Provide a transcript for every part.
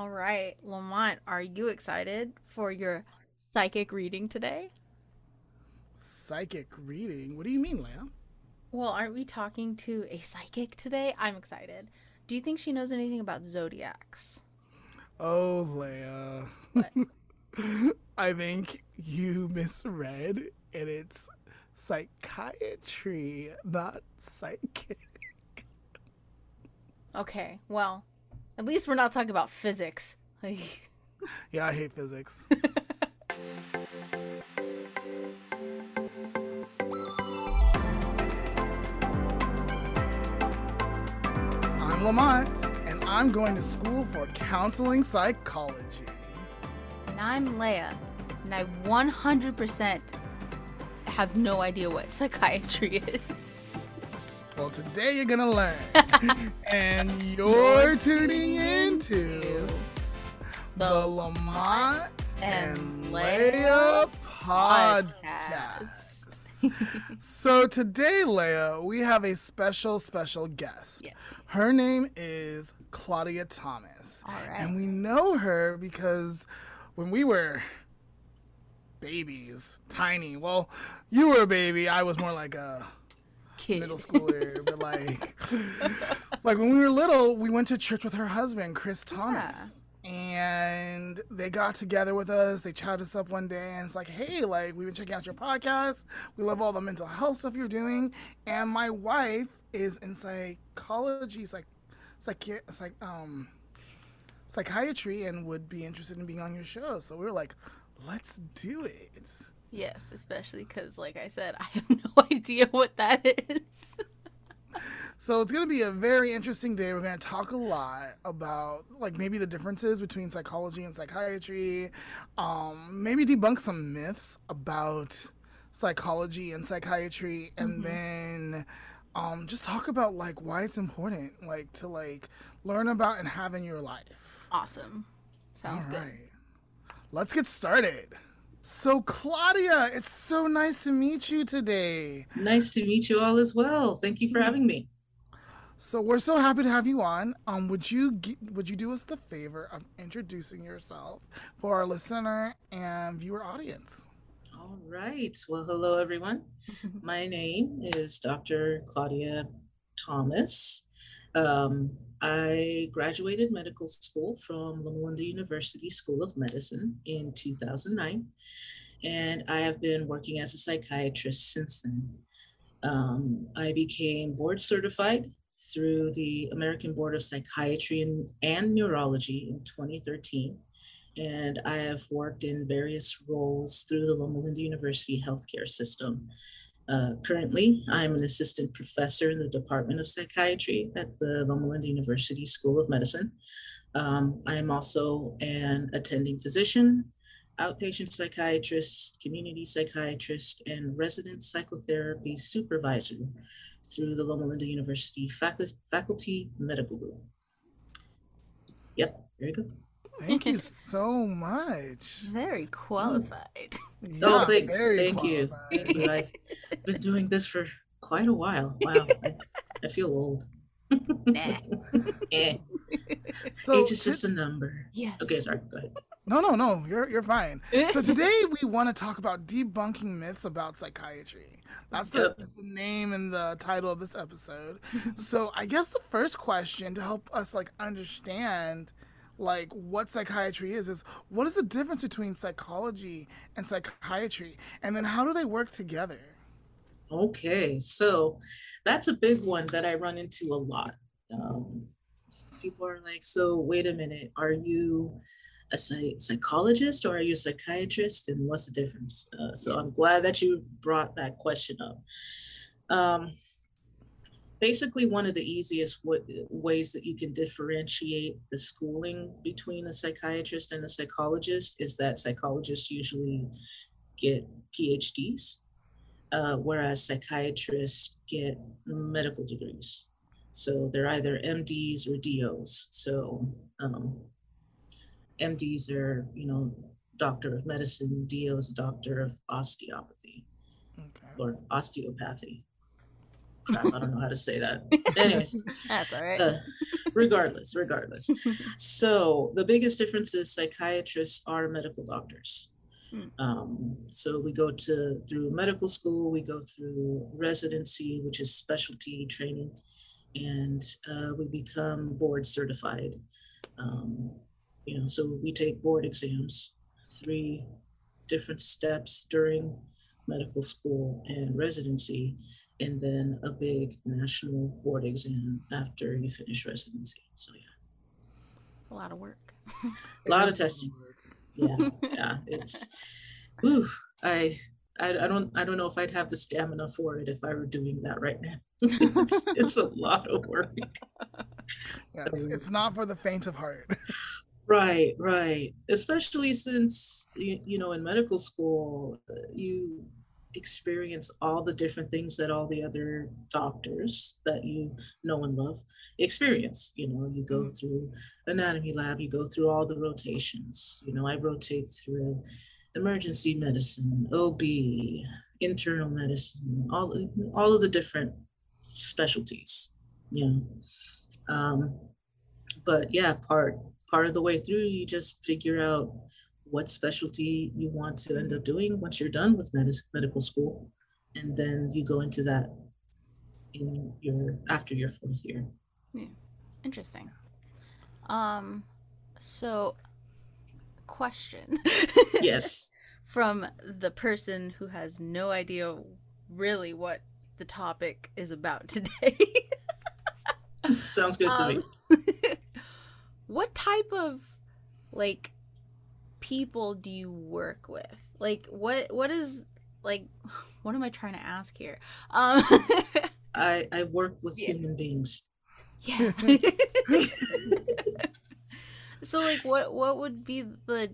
All right, Lamont, are you excited for your psychic reading today? Psychic reading? What do you mean, Leah? Well, aren't we talking to a psychic today? I'm excited. Do you think she knows anything about zodiacs? Oh, Leah. What? I think you misread, and it's psychiatry, not psychic. Okay, well, at least we're not talking about physics. Yeah, I hate physics. I'm Lamont, and I'm going to school for counseling psychology. and I'm Leah, and I 100% have no idea what psychiatry is. Well, today you're gonna learn. and you're tuning into the Lamont and Leah podcast. So today, Leah, we have a special, special guest. Yes. Her name is Claudia Thomas. Right. And we know her because when we were babies, tiny, well, you were a baby, I was more like a Kid. middle schooler, but like, like when we were little, we went to church with her husband, Chris Thomas. And they got together with us. They chatted us up one day, and it's like, "Hey, like we've been checking out your podcast. We love all the mental health stuff you're doing." And my wife is in psychology, like, psych, psych, um, psychiatry, and would be interested in being on your show. So we were like, "Let's do it." Yes, especially because, like I said, I have no idea what that is. So it's going to be a very interesting day. We're going to talk a lot about like maybe the differences between psychology and psychiatry. Um, maybe debunk some myths about psychology and psychiatry, and then um, just talk about like why it's important, like to like learn about and have in your life. awesome. Sounds All good. right. Let's get started. So Claudia, it's so nice to meet you today. Nice to meet you all as well. Thank you for having me. So we're so happy to have you on. Um, would you would you do us the favor of introducing yourself for our listener and viewer audience? All right. Well, hello, everyone. My name is Dr. Claudia Thomas. Um, I graduated medical school from Loma Linda University School of Medicine in 2009, and I have been working as a psychiatrist since then. Um, I became board certified through the American Board of Psychiatry and, and Neurology in 2013 and I have worked in various roles through the Loma Linda University healthcare system. Uh, currently, I'm an assistant professor in the Department of Psychiatry at the Loma Linda University School of Medicine. Um, I am also an attending physician, outpatient psychiatrist, community psychiatrist, and resident psychotherapy supervisor through the Loma Linda University faculty, faculty medical group. Yep, there you go. Thank you so much. Very qualified. Oh, thank, very thank you. qualified. Thank you. I've been doing this for quite a while. Wow. I, I feel old. Nah. Eh, So Age is to- just a number. Yes. Okay, sorry. Go ahead. no, no, no, you're you're fine. So today we want to talk about debunking myths about psychiatry. That's the, Yep. the name and the title of this episode. so I guess the first question to help us like understand like what psychiatry is is what is the difference between psychology and psychiatry and then how do they work together? Okay, so that's a big one that I run into a lot. Um, people are like, so wait a minute, are you a psychologist or are you a psychiatrist? And what's the difference? Uh, so I'm glad that you brought that question up. Um, basically, one of the easiest wa- ways that you can differentiate the schooling between a psychiatrist and a psychologist is that psychologists usually get PhDs uh, whereas psychiatrists get medical degrees. So they're either MDs or DOs. So um, MDs are, you know, doctor of medicine, DOs, doctor of osteopathy Okay. or osteopathy. Crap, I don't know how to say that. Anyways, That's all right. uh, regardless, regardless. So the biggest difference is psychiatrists are medical doctors. Hmm. Um, so we go to through medical school, we go through residency, which is specialty training, and uh, we become board certified. Um, you know, so we take board exams, three different steps during medical school and residency, and then a big national board exam after you finish residency. So yeah, a lot of work. a lot of testing. Yeah, yeah, it's. Whew, I, I I don't I don't know if I'd have the stamina for it if I were doing that right now. it's, it's a lot of work. Yeah, it's, it's not for the faint of heart. Right, right. Especially since you, you know in medical school uh, you experience all the different things that all the other doctors that you know and love experience. You know, you go Mhm. through anatomy lab, you go through all the rotations. You know, I rotate through emergency medicine, OB, internal medicine, all all of the different specialties. You know. Um, but yeah, part part of the way through, you just figure out what specialty you want to end up doing once you're done with medis- medical school, and then you go into that in your after your fourth year. Yeah. Interesting. Um, so question. Yes. From the person who has no idea really what the topic is about today. Sounds good to me. Um, what type of like people do you work with? Like what what is like what am I trying to ask here? Um I I work with Yeah. human beings. yeah. so like what what would be the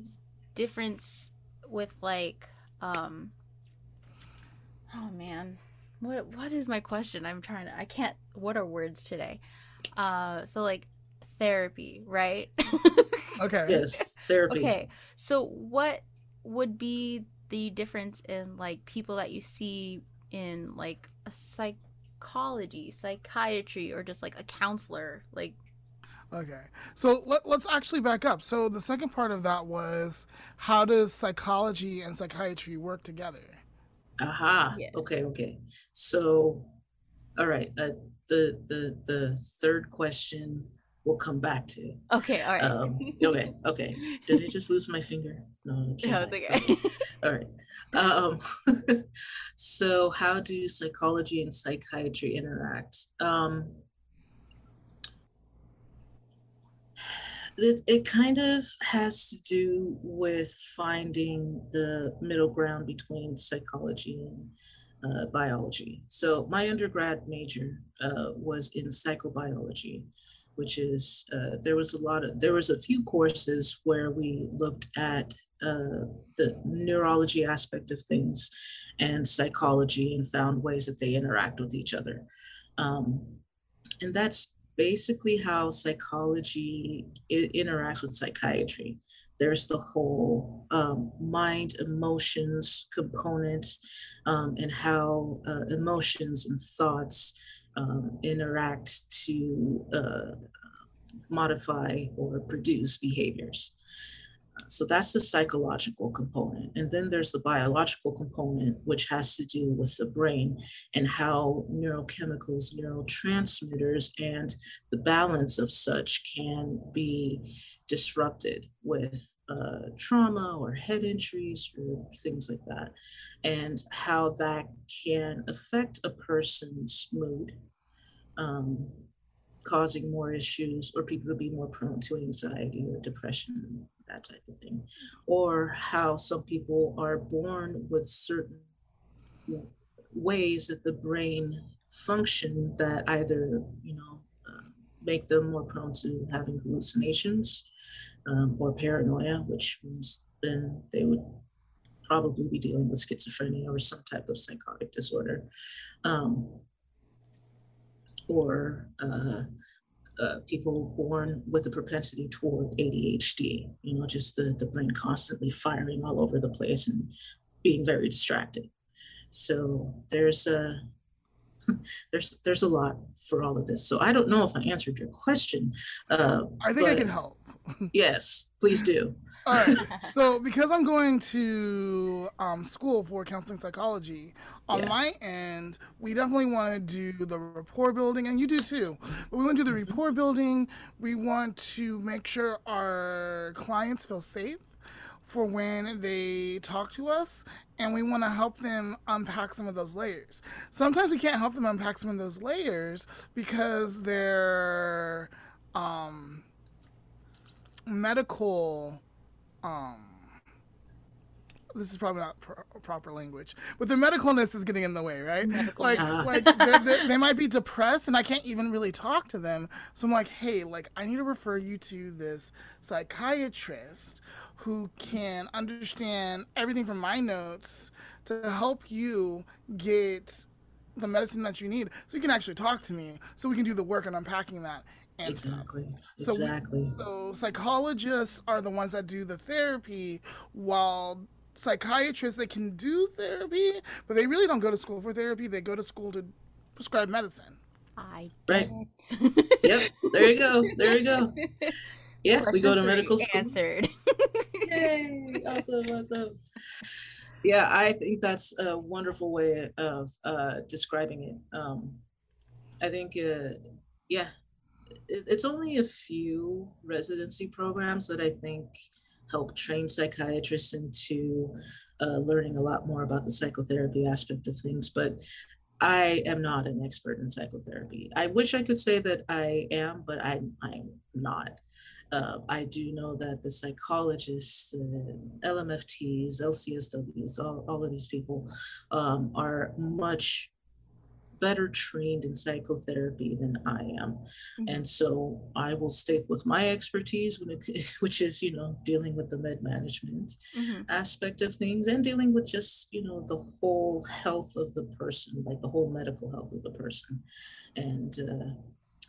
difference with like um oh man what what is my question i'm trying to i can't what are words today uh so like therapy right Okay. Yes, therapy. okay so what would be the difference in like people that you see in like a psychology psychiatry or just like a counselor like Okay. So let, let's actually back up. So the second part of that was how does psychology and psychiatry work together? Aha. Yeah. Okay. Okay. So, all right. Uh, the the the third question we'll come back to. okay all right Um, okay. Okay. Did I just lose my finger? No. no it's back. okay All right. Um, so, how do psychology and psychiatry interact? Um, it, it kind of has to do with finding the middle ground between psychology and uh, biology. So, my undergrad major uh, was in psychobiology, which is uh, there was a lot of there was a few courses where we looked at uh, the neurology aspect of things and psychology and found ways that they interact with each other. Um, and that's basically how psychology interacts with psychiatry. There's the whole um, mind emotions component um, and how uh, emotions and thoughts um, interact to uh, modify or produce behaviors. So that's the psychological component. And then there's the biological component, which has to do with the brain and how neurochemicals, neurotransmitters, and the balance of such can be disrupted with uh, trauma or head injuries or things like that, and how that can affect a person's mood. Um, causing more issues or people to be more prone to anxiety or depression, that type of thing. Or how some people are born with certain ways that the brain function that either, you know, um, make them more prone to having hallucinations um, or paranoia, which means then they would probably be dealing with schizophrenia or some type of psychotic disorder. Um, or uh, uh, people born with a propensity toward ADHD, you know, just the, the brain constantly firing all over the place and being very distracted. So there's a there's there's a lot for all of this. So I don't know if I answered your question. Uh, I think I can help. Yes, please do. All right. so because I'm going to um, school for counseling psychology, on Yeah. my end, we definitely want to do the rapport building, and you do too. But we want to do the Mm-hmm. rapport building. We want to make sure our clients feel safe for when they talk to us, and we want to help them unpack some of those layers. Sometimes we can't help them unpack some of those layers because they're um, medical um this is probably not pro- proper language, but their medicalness is getting in the way, right? Like, Ah. like they're, they're- they might be depressed, and I can't even really talk to them. So I'm like, hey, like I need to refer you to this psychiatrist who can understand everything from my notes to help you get the medicine that you need, so you can actually talk to me, so we can do the work on unpacking that and stuff. Exactly. So we- exactly. So psychologists are the ones that do the therapy, while psychiatrists they can do therapy, but they really don't go to school for therapy. They go to school to prescribe medicine. I Right. get it. yep. There you go. There you go. Yeah, we go to three medical school. Answered. Yay! Awesome, awesome. Yeah, I think that's a wonderful way of uh, describing it. Um, I think, uh, yeah, it, it's only a few residency programs that I think help train psychiatrists into uh, learning a lot more about the psychotherapy aspect of things. But I am not an expert in psychotherapy. I wish I could say that I am, but I'm I'm not. Uh, I do know that the psychologists, uh, LMFTs, LCSWs, all, all of these people um, are much better trained in psychotherapy than I am. Mhm. And so I will stick with my expertise, when it, which is, you know, dealing with the med management Mhm. aspect of things and dealing with just you know the whole health of the person like the whole medical health of the person and uh,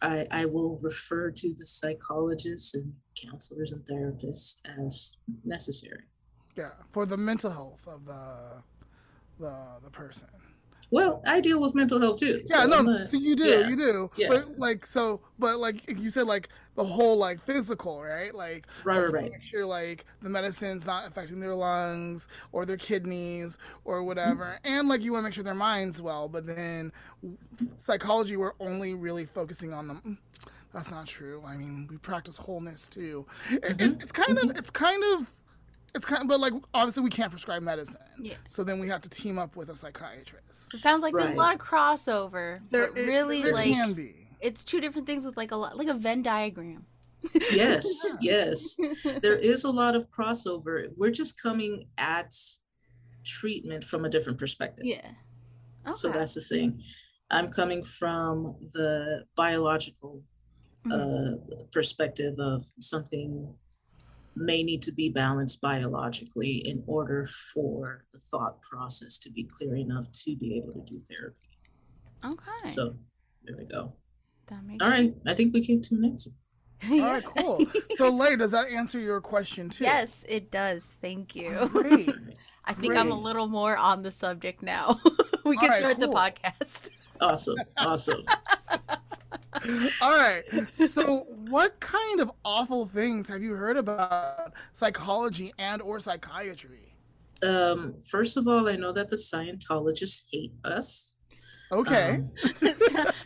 I, I will refer to the psychologists and counselors and therapists as necessary Yeah, for the mental health of the the the person. Well i deal with mental health too Yeah, so no, not- so you do, yeah, you do. yeah. But like so, but like you said, like the whole like physical, right? Like right like, right right make sure like the medicine's not affecting their lungs or their kidneys or whatever, mm-hmm. and like you want to make sure their mind's well. But then psychology, we're only really focusing on them. mm, That's not true. I mean, we practice wholeness too. It, it, mm-hmm. it's kind of, mm-hmm. it's kind of, it's kind of, but like obviously we can't prescribe medicine. Yeah. So then we have to team up with a psychiatrist. It sounds like there's a lot of crossover. There, but it- really, there like can be. it's two different things with like a lot, like a Venn diagram. yes yes there is a lot of crossover we're just coming at treatment from a different perspective yeah. So that's the thing. I'm coming from the biological uh, perspective of something may need to be balanced biologically in order for the thought process to be clear enough to be able to do therapy. Okay. So there we go. that makes All right. I think we came to an answer. All right, cool. So, Lay, does that answer your question too? Yes, it does. Thank you. Great. I think I'm a little more on the subject now. we can All right, start the podcast. Awesome. Awesome. All right. So, what kind of awful things have you heard about psychology and or psychiatry? Um, first of all, I know that the Scientologists hate us. Okay. Um,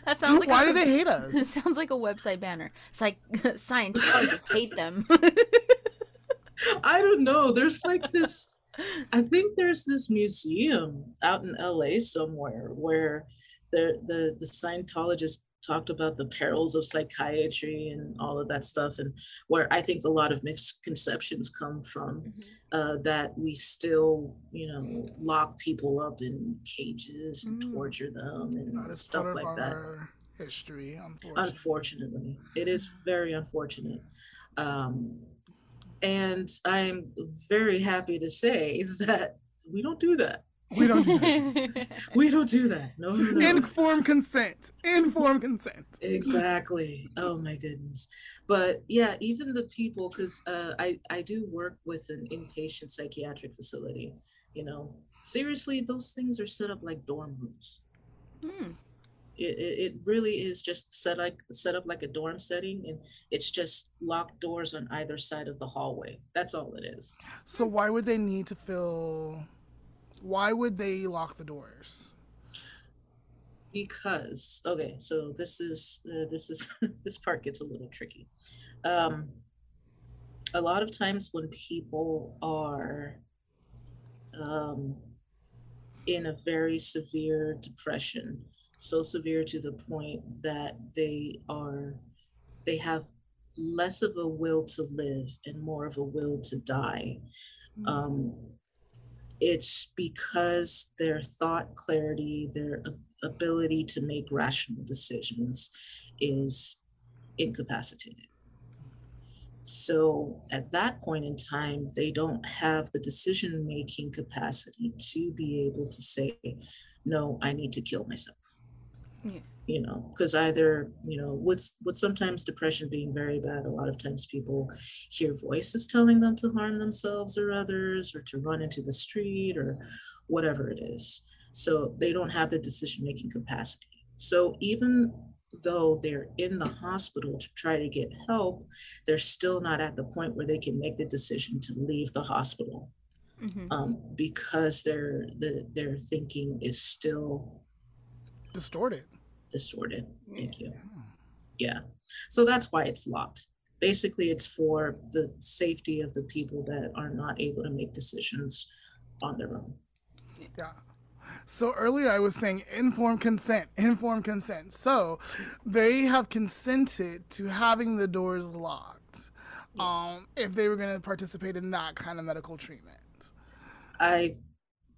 that sounds like Why a, do they hate us? It sounds like a website banner. It's like Scientologists hate them. I don't know. There's like this. I think there's this museum out in LA somewhere where the the the Scientologists talked about the perils of psychiatry and all of that stuff, and where I think a lot of misconceptions come from uh, that we still, you know, lock people up in cages and Mm. torture them and That is stuff part of like that. our history, unfortunately. Unfortunately, it is very unfortunate. Um, and I'm very happy to say that we don't do that. We don't do that. We don't do that. No, no, no. Informed consent. Informed consent. exactly. Oh my goodness. But yeah, even the people, because uh, I I do work with an inpatient psychiatric facility. You know, seriously, those things are set up like dorm rooms. Hmm. It, it, it really is just set like set up like a dorm setting, and it's just locked doors on either side of the hallway. That's all it is. So why would they need to fill? Why would they lock the doors? Because okay, so this is uh, this is this part gets a little tricky. Um, a lot of times when people are um, in a very severe depression, so severe to the point that they are they have less of a will to live and more of a will to die. Mm. Um, it's because their thought clarity, their ability to make rational decisions is incapacitated. So at that point in time, they don't have the decision making capacity to be able to say, no, I need to kill myself. Yeah. You know, because either, you know, with with sometimes depression being very bad, a lot of times people hear voices telling them to harm themselves or others or to run into the street or whatever it is. So they don't have the decision making capacity. So even though they're in the hospital to try to get help, they're still not at the point where they can make the decision to leave the hospital Mhm. um, because their the, their thinking is still Distorted. Distorted. Thank you. Yeah. So that's why it's locked. Basically, it's for the safety of the people that are not able to make decisions on their own. Yeah. So earlier I was saying informed consent, informed consent. So they have consented to having the doors locked um, if they were going to participate in that kind of medical treatment. I,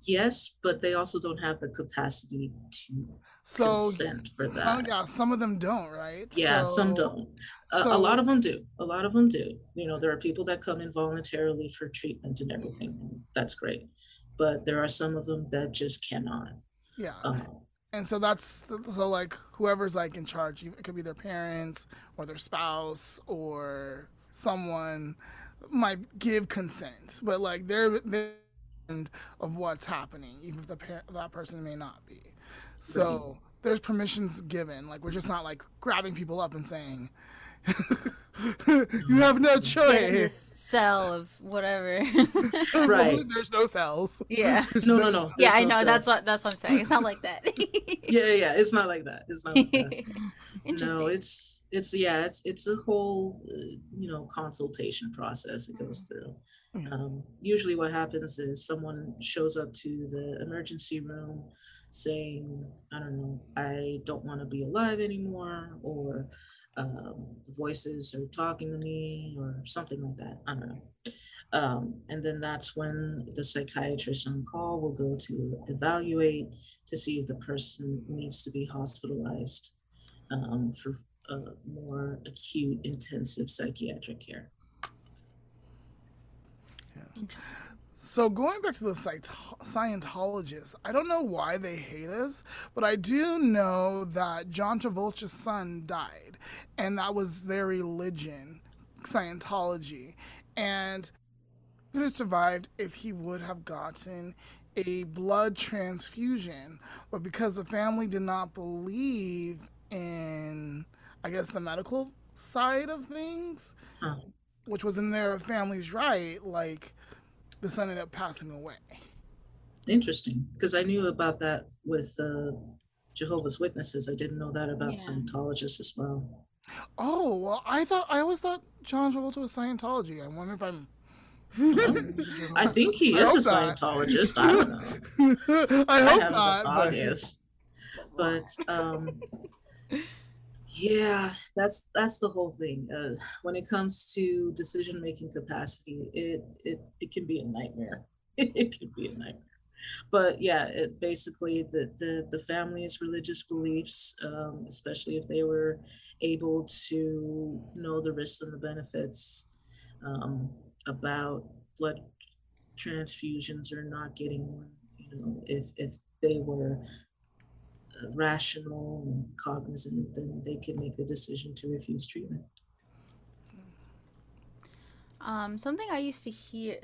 yes, but they also don't have the capacity to. So Consent for some, yeah, some of them don't, right? Yeah, some don't. A, a lot of them do. A lot of them do. You know, there are people that come in voluntarily for treatment and everything. and That's great. But there are some of them that just cannot. Yeah. Um, And so that's so like whoever's like in charge, it could be their parents or their spouse or someone might give consent, but like they're they're of what's happening, even if the par- that person may not be. So there's permissions given. Like we're just not like grabbing people up and saying, "You have no Get in this choice." cell of whatever. Right. there's no cells. yeah. There's no, no, no. Yeah, there's I no know. That's what that's what I'm saying. It's not like that. Yeah, yeah. It's not like that. It's not like that. Interesting. No, it's it's yeah, it's it's a whole uh, you know consultation process it goes through. Yeah. Um, usually, what happens is someone shows up to the emergency room saying, "I don't know, I don't want to be alive anymore," or um, voices are talking to me, or something like that. I don't know. Um, and then that's when the psychiatrist on call will go to evaluate to see if the person needs to be hospitalized um, for uh, more acute intensive psychiatric care. Interesting. So going back to the Scientologists, I don't know why they hate us, but I do know that John Travolta's son died, and that was their religion, Scientology, and he could have survived if he would have gotten a blood transfusion, but because the family did not believe in, I guess, the medical side of things, which was in their family's right, like the son ended up passing away. Interesting, because I knew about that with uh, Jehovah's Witnesses. I didn't know that about Yeah. Scientologists as well. Oh well, I thought I always thought John Travolta was Scientology. I wonder if I'm. I think he I is a hope not. Scientologist. I don't know. I I hope not. but- foggiest. But um, yeah, that's that's the whole thing. Uh, when it comes to decision making capacity, it it it can be a nightmare. it can be a nightmare. But yeah, it basically the the the family's religious beliefs, um, especially if they were able to know the risks and the benefits um, about blood transfusions or not getting one. You know, if if they were rational and cognizant, then they could make the decision to refuse treatment. Um, something I used to hear.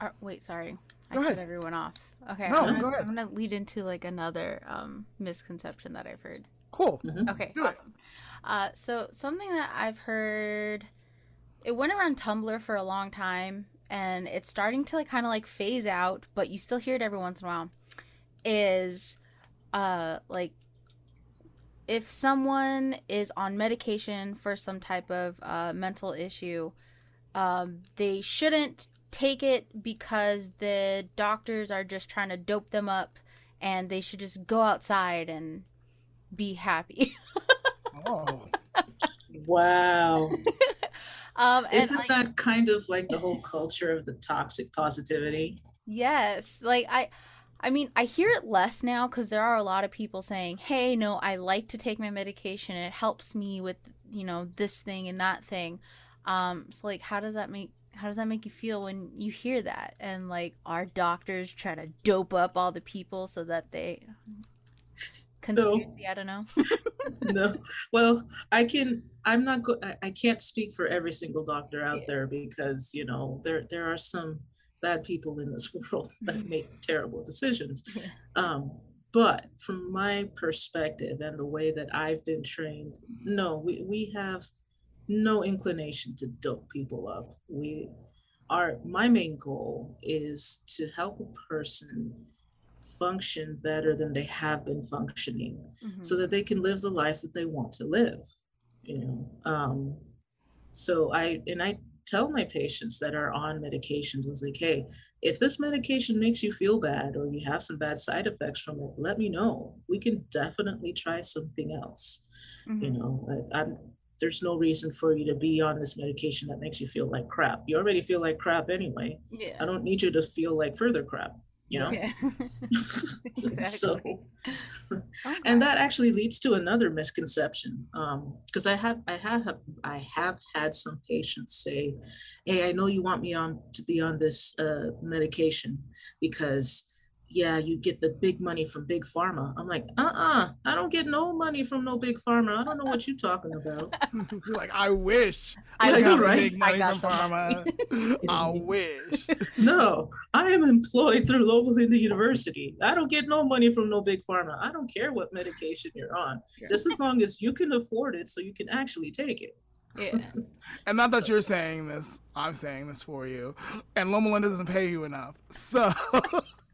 Uh, wait, sorry, I Go cut ahead. everyone off. Okay, No, I'm, gonna, go ahead. I'm gonna lead into like another um, misconception that I've heard. Cool. Mhm. Okay, Do awesome. Uh, so something that I've heard, it went around Tumblr for a long time, and it's starting to like kind of like phase out, but you still hear it every once in a while. Is, uh, like if someone is on medication for some type of uh, mental issue, um, they shouldn't take it because the doctors are just trying to dope them up, and they should just go outside and be happy. Oh. Wow. Um, Isn't like, that kind of like the whole culture of the toxic positivity? yes, like I, I mean, I hear it less now because there are a lot of people saying, "Hey, no, I like to take my medication. It helps me with, you know, this thing and that thing." Um, so like, how does that make how does that make you feel when you hear that? And like, our doctors try to dope up all the people so that they conspiracy. I don't know. no well i can i'm not go I, I can't speak for every single doctor out Yeah. there because you know there there are some bad people in this world that make terrible decisions. Yeah. um but from my perspective and the way that i've been trained no we we have no inclination to dope people up. We our my main goal is to help a person function better than they have been functioning Mhm. so that they can live the life that they want to live you know? Um so i and i tell my patients that are on medications i was like hey if this medication makes you feel bad or you have some bad side effects from it let me know. We can definitely try something else. You Mhm. know I, i'm there's no reason for you to be on this medication that makes you feel like crap. You already feel like crap anyway. Yeah. i don't need you to feel like further crap you know Yeah. so Okay. and that actually leads to another misconception because i have i have i have had some patients say hey i know you want me on to be on this uh, medication because yeah you get the big money from big pharma i'm like uh-uh i don't get no money from no big pharma i don't know what you're talking about You're like, I wish I Yeah, got the right? big I money from pharma. I wish. no i am employed through Loma Linda university i don't get no money from no big pharma i don't care what medication you're on Yeah. just as long as you can afford it so you can actually take it yeah. And not that you're saying this, I'm saying this for you. And Loma Linda doesn't pay you enough. So,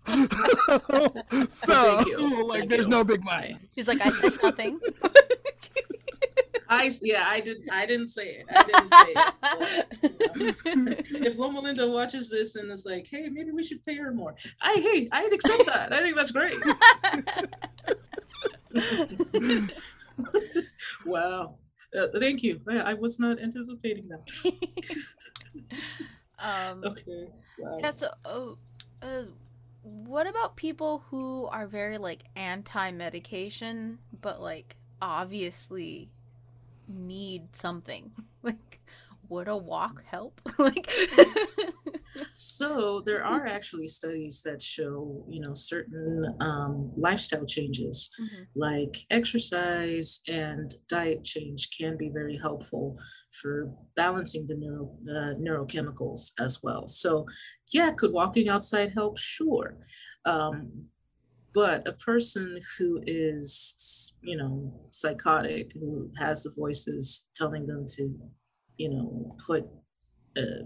so you. like, Thank there's you. no big money. She's like, I said nothing. I yeah, I did. I didn't say it. I didn't say it. But, you know, if Loma Linda watches this and is like, "Hey, maybe we should pay her more," I hey, I'd accept that. I think that's great. wow. Uh, thank you. I, I was not anticipating that. um, Okay. Wow. yeah. So, oh, uh, what about people who are very like anti-medication, but like obviously need something? Like, would a walk help? like, So there are actually studies that show, you know, certain um, lifestyle changes Mhm. like exercise and diet change can be very helpful for balancing the neuro, uh, neurochemicals as well. So, yeah, could walking outside help? Sure. Um, but a person who is, you know, psychotic, who has the voices telling them to, you know, put uh,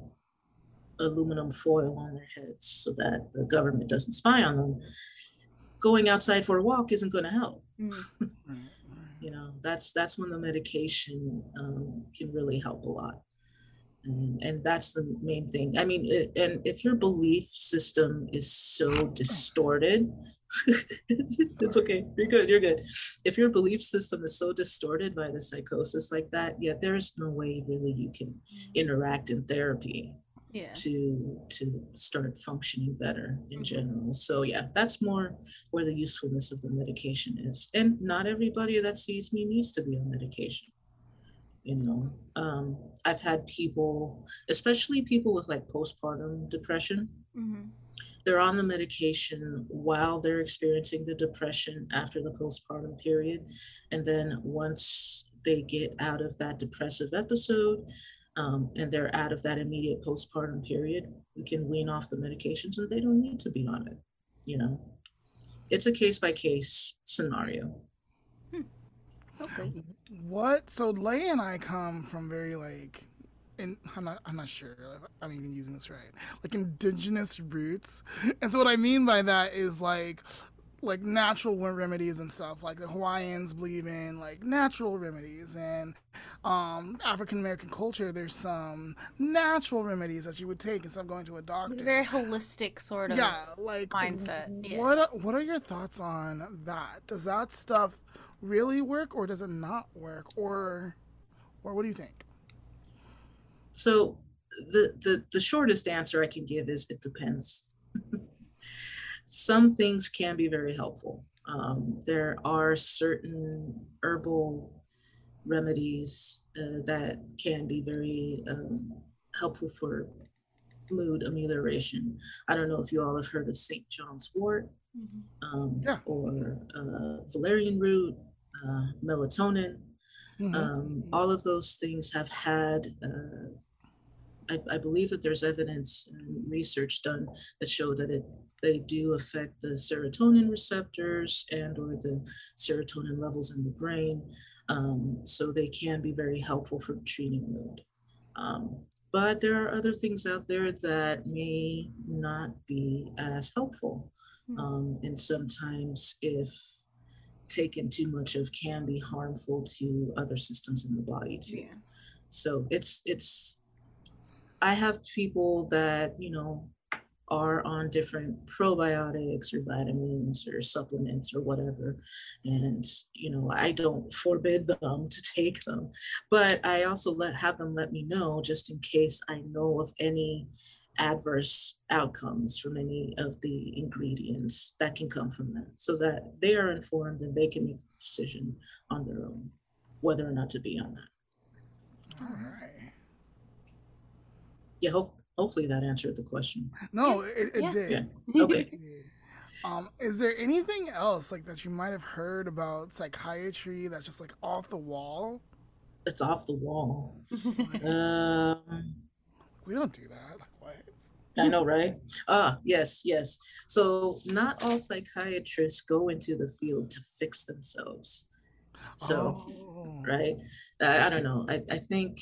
aluminum foil on their heads so that the government doesn't spy on them, going outside for a walk isn't going to help. Mhm. you know that's that's when the medication um, can really help a lot. And, and that's the main thing. I mean it, and if your belief system is so distorted it's okay. You're good. You're good. If your belief system is so distorted by the psychosis like that yeah there's no way really you can interact in therapy yeah. to to start functioning better in Mhm. general. So yeah that's more where the usefulness of the medication is. And not everybody that sees me needs to be on medication you know um, i've had people especially people with like postpartum depression Mhm. they're on the medication while they're experiencing the depression after the postpartum period. And then once they get out of that depressive episode um, and they're out of that immediate postpartum period, we can wean off the medications and they don't need to be on it. You know, it's a case by case scenario. Okay. What? So Lay and I come from very like, and I'm not I'm not sure if I'm even using this right. Like indigenous roots, and so what I mean by that is like like natural remedies and stuff. Like the Hawaiians believe in like natural remedies, and um, African American culture, there's some natural remedies that you would take instead of going to a doctor. Very holistic sort of yeah, like mindset. Yeah. What What are your thoughts on that? Does that stuff really work, or does it not work, or or what do you think? So the the the shortest answer I can give is it depends. Some things can be very helpful. Um, there are certain herbal remedies uh, that can be very um, helpful for mood amelioration. I don't know if you all have heard of St. John's wort Mhm. um, Yeah. or uh, valerian root, uh, melatonin. Mhm. Um, all of those things have had, uh, I, I believe that there's evidence and research done that show that it they do affect the serotonin receptors and or the serotonin levels in the brain. Um, so they can be very helpful for treating mood. Um, but there are other things out there that may not be as helpful. Hmm. Um, and sometimes if taken too much of can be harmful to other systems in the body too. Yeah. So it's it's I have people that, you know, are on different probiotics or vitamins or supplements or whatever. And, you know, I don't forbid them to take them, but I also let have them let me know just in case I know of any adverse outcomes from any of the ingredients that can come from that so that they are informed and they can make the decision on their own whether or not to be on that All right. yeah hope, hopefully that answered the question No, it, it Yeah. did. Yeah. okay Um, is there anything else like that you might have heard about psychiatry that's just like off the wall? it's off the wall um We don't do that. I know, right? Ah, yes, yes. So not all psychiatrists go into the field to fix themselves. So, Oh. right? I, I don't know. I, I think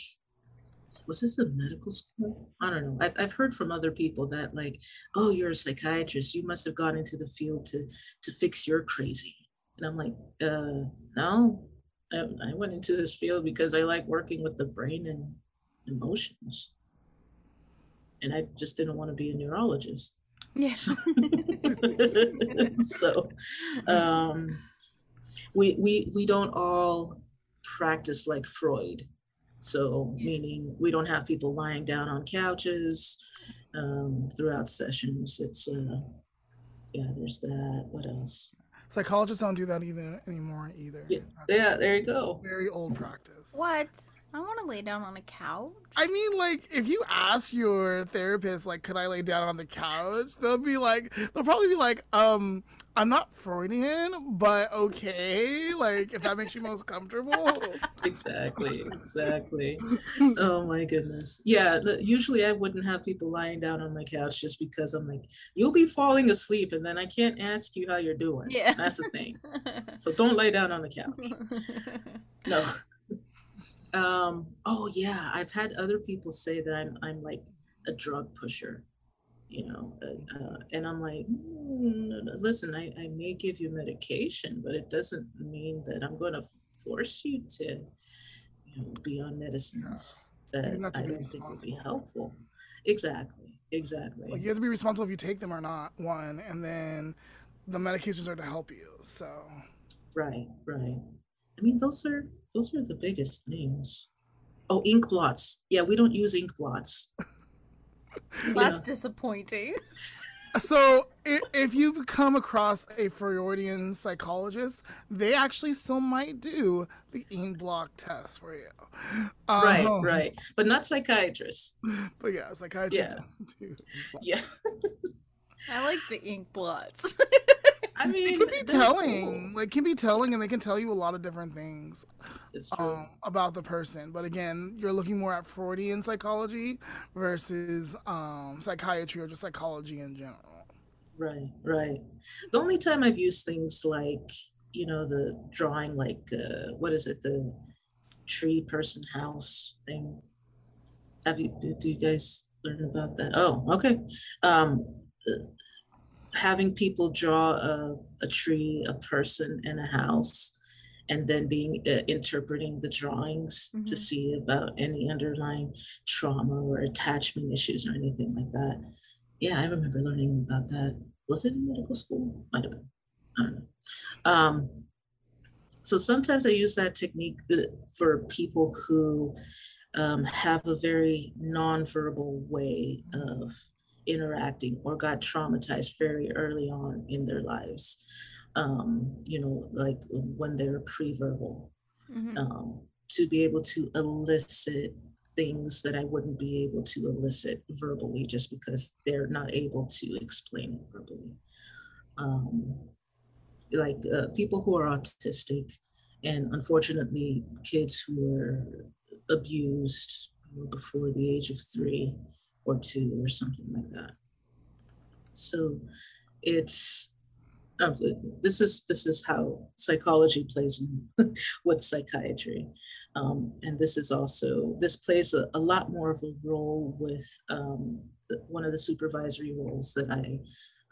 was this a medical school? I don't know. I've, I've heard from other people that like, oh, you're a psychiatrist. You must have gone into the field to to fix your crazy. And I'm like, uh, no. I, I went into this field because I like working with the brain and emotions. And I just didn't want to be a neurologist. yeah. so um, we we we don't all practice like Freud. So meaning we don't have people lying down on couches um, throughout sessions. It's uh, yeah, there's that. What else? Psychologists don't do that either anymore either. Yeah, Yeah, there you go. very old practice. What? I want to lay down on a couch. I mean, like, if you ask your therapist, like, could I lay down on the couch? They'll be like, they'll probably be like, um, I'm not Freudian, but okay. Like, if that makes you most comfortable. Exactly, exactly. Oh my goodness. Yeah, usually I wouldn't have people lying down on my couch just because I'm like, you'll be falling asleep and then I can't ask you how you're doing. Yeah. That's the thing. So don't lay down on the couch. No. Um, oh yeah, I've had other people say that I'm I'm like a drug pusher, you know, uh, and I'm like, "Mm, listen, I, I may give you medication, but it doesn't mean that I'm going to force you to, you know, be on medicines that have to I don't think would be helpful. Exactly, exactly. Like, you have to be responsible if you take them or not, one, and then the medications are to help you. So, Right, right. I mean, those are those are the biggest things. Oh, ink blots. Yeah, we don't use ink blots. You That's know, disappointing. so if, if you come across a Freudian psychologist, they actually still might do the ink blot test for you. right, Um, right. But not psychiatrists. But yeah, psychiatrists Yeah. don't do. ink blot. Yeah. I like the ink blots. I mean, It can be telling, cool. like, can be telling, and they can tell you a lot of different things um, about the person. But again, you're looking more at Freudian psychology versus um, psychiatry or just psychology in general. Right, right. The only time I've used things like you know, the drawing like uh, what is it, the tree person house thing. Have you do you guys learn about that? Oh, okay. Um, having people draw a, a tree, a person, and a house, and then being uh, interpreting the drawings mm-hmm. to see about any underlying trauma or attachment issues or anything like that. Yeah, I remember learning about that. Was it in medical school? Might have been. I don't know. Um, so sometimes I use that technique uh, for people who um, have a very nonverbal way of interacting or got traumatized very early on in their lives. Um, you know, like when they're pre-verbal, mm-hmm. um, to be able to elicit things that I wouldn't be able to elicit verbally just because they're not able to explain it verbally. Um, like uh, people who are autistic and unfortunately kids who were abused before the age of three or two or something like that so it's um, this is this is how psychology plays in with psychiatry um, and this is also this plays a, a, lot more of a role with um, the, one of the supervisory roles that i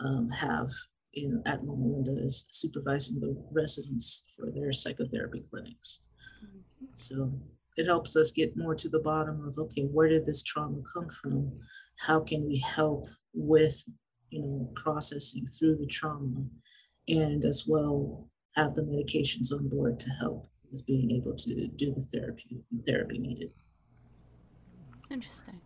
um, have in at Loma Linda is supervising the residents for their psychotherapy clinics. Mm-hmm. So it helps us get more to the bottom of okay, where did this trauma come from? How can we help with you know processing through the trauma, and as well have the medications on board to help with being able to do the therapy therapy needed. Interesting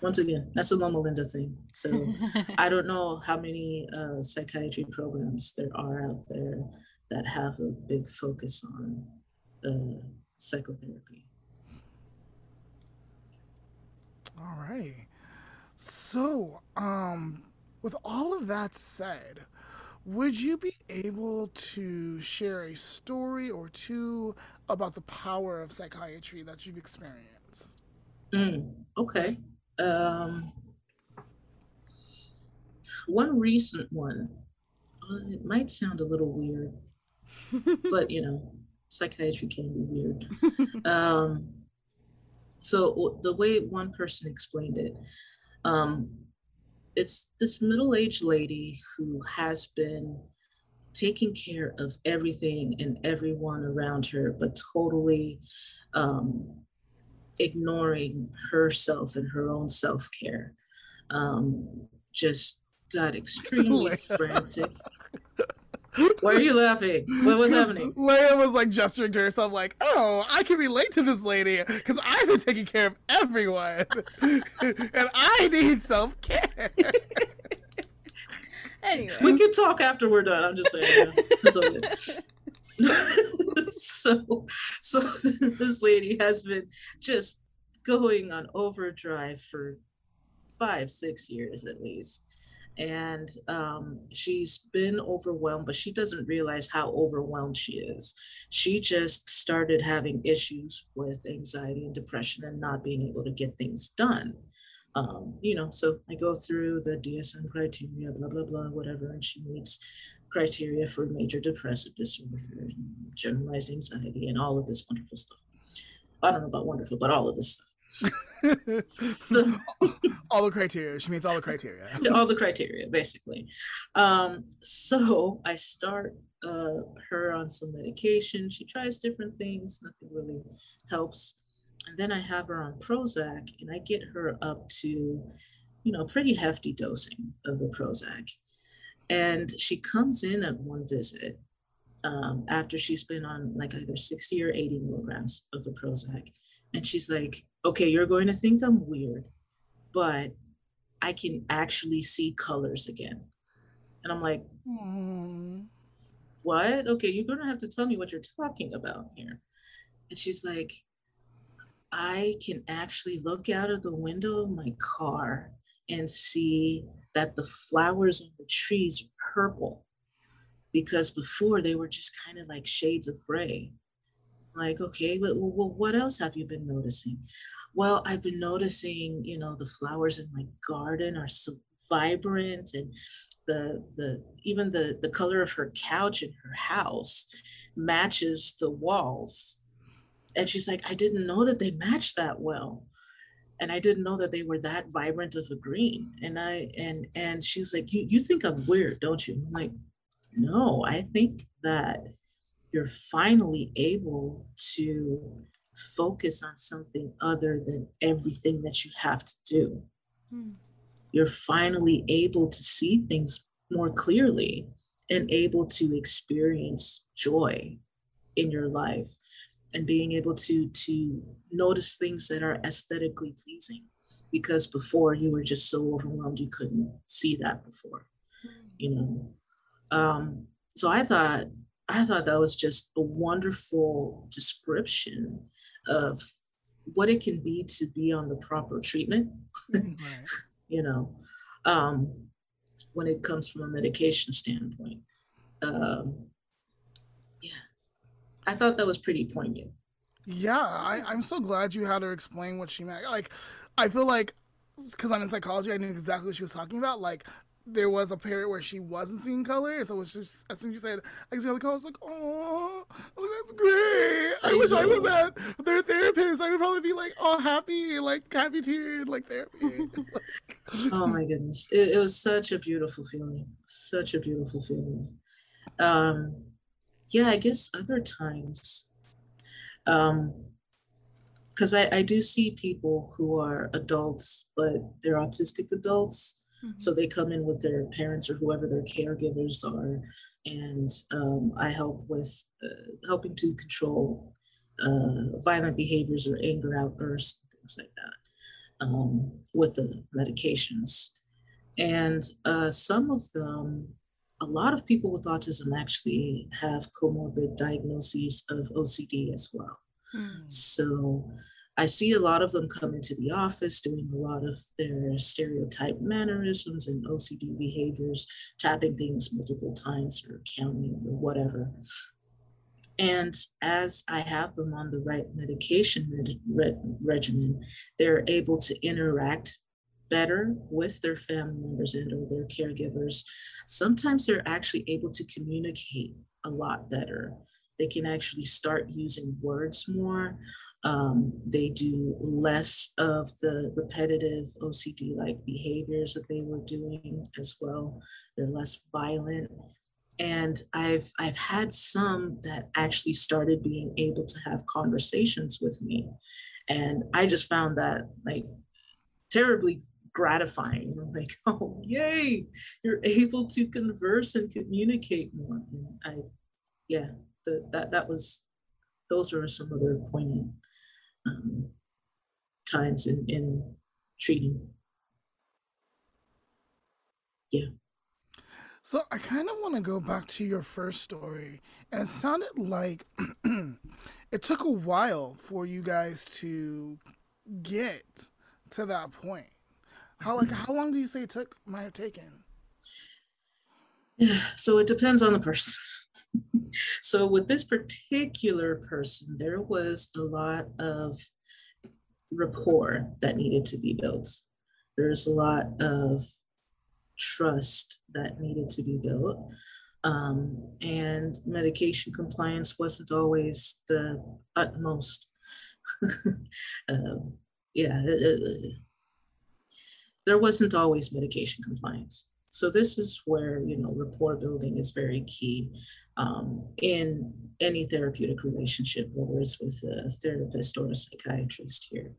once again, that's a Loma Linda thing. So I don't know how many uh, psychiatry programs there are out there that have a big focus on uh, psychotherapy. All right. So, um, with all of that said, would you be able to share a story or two about the power of psychiatry that you've experienced? Mm, okay. Um, one recent one, uh, it might sound a little weird, but you know, psychiatry can be weird. um, so the way one person explained it, um, it's this middle-aged lady who has been taking care of everything and everyone around her, but totally um, ignoring herself and her own self care. Um, just got extremely frantic. Why are you laughing? What was happening? Leah was like gesturing to herself, like, "Oh, I can relate to this lady because I've been taking care of everyone, and I need self care." anyway, we can talk after we're done. I'm just saying. Yeah. so so this lady has been just going on overdrive for five six years at least and um, she's been overwhelmed but she doesn't realize how overwhelmed she is she just started having issues with anxiety and depression and not being able to get things done um, you know so i go through the dsm criteria blah blah blah whatever and she meets criteria for major depressive disorder, generalized anxiety, and all of this wonderful stuff. I don't know about wonderful, but all of this stuff. all the criteria. She meets all the criteria. all the criteria, basically. Um, so I start uh, her on some medication. She tries different things. Nothing really helps. And then I have her on Prozac, and I get her up to, you know, pretty hefty dosing of the Prozac. And she comes in at one visit um, after she's been on like either 60 or 80 milligrams of the Prozac. And she's like, okay, you're going to think I'm weird, but I can actually see colors again. And I'm like, mm. what? Okay, you're going to have to tell me what you're talking about here. And she's like, I can actually look out of the window of my car and see that the flowers on the trees are purple because before they were just kind of like shades of gray. Like, okay, well, what else have you been noticing? Well, I've been noticing, you know, the flowers in my garden are so vibrant and the the even the the color of her couch in her house matches the walls. And she's like i didn't know that they matched that well. And i didn't know that they were that vibrant of a green. And i and and she was like you you think i'm weird don't you? I'm like no i think that you're finally able to focus on something other than everything that you have to do. Hmm. you're finally able to see things more clearly and able to experience joy in your life and being able to to notice things that are aesthetically pleasing because before you were just so overwhelmed you couldn't see that before you know? Um so i thought i thought that was just a wonderful description of what it can be to be on the proper treatment right. you know um when it comes from a medication standpoint um yeah I thought that was pretty poignant. Yeah, I, I'm so glad you had her explain what she meant. Like, I feel like because I'm in psychology, I knew exactly what she was talking about. Like, there was a period where she wasn't seeing color, so was just as soon as she said I can see all the color, was like, oh, that's great. I wish I was that their therapist. I would probably be like all happy, like happy teared, like therapy. oh my goodness, it, it was such a beautiful feeling, such a beautiful feeling. Um, yeah, I guess other times, um, because I, I do see people who are adults, but they're autistic adults. Mm-hmm. So they come in with their parents or whoever their caregivers are, and um, I help with uh, helping to control uh, violent behaviors or anger outbursts, things like that, um, with the medications. And uh, some of them a lot of people with autism actually have comorbid diagnoses of OCD as well. Mm. So I see a lot of them come into the office doing a lot of their stereotype mannerisms and OCD behaviors, tapping things multiple times or counting or whatever. And as I have them on the right medication regimen, they're able to interact better with their family members and or their caregivers sometimes they're actually able to communicate a lot better they can actually start using words more. Um, they do less of the repetitive ocd like behaviors that they were doing as well. They're less violent. And i've i've had some that actually started being able to have conversations with me. And i just found that like terribly gratifying. I'm like, oh, yay, you're able to converse and communicate more. And I, yeah, the, that, that was, those are some other poignant um, times in, in treating. Yeah. So I kind of want to go back to your first story, and it sounded like it took a while for you guys to get to that point. How like how long do you say it took might have taken? Yeah, so it depends on the person. So with this particular person, there was a lot of rapport that needed to be built. There's a lot of trust that needed to be built. Um, and medication compliance wasn't always the utmost. uh, yeah, there wasn't always medication compliance. So this is where you know rapport building is very key um, in any therapeutic relationship, whether it's with a therapist or a psychiatrist. Here,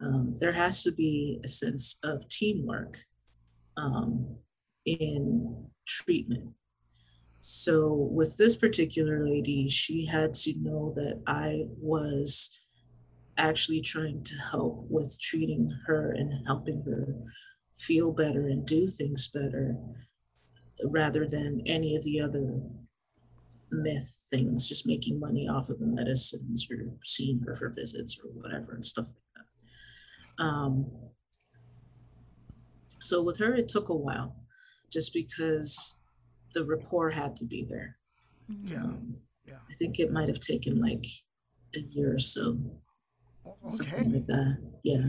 um, there has to be a sense of teamwork um, in treatment. So with this particular lady, she had to know that I was actually trying to help with treating her and helping her feel better and do things better rather than any of the other myth things, just making money off of the medicines or seeing her for visits or whatever and stuff like that. Um, so with her, it took a while just because the rapport had to be there. Yeah. Um, yeah. I think it might have taken like a year or so Okay. Something like that. Yeah.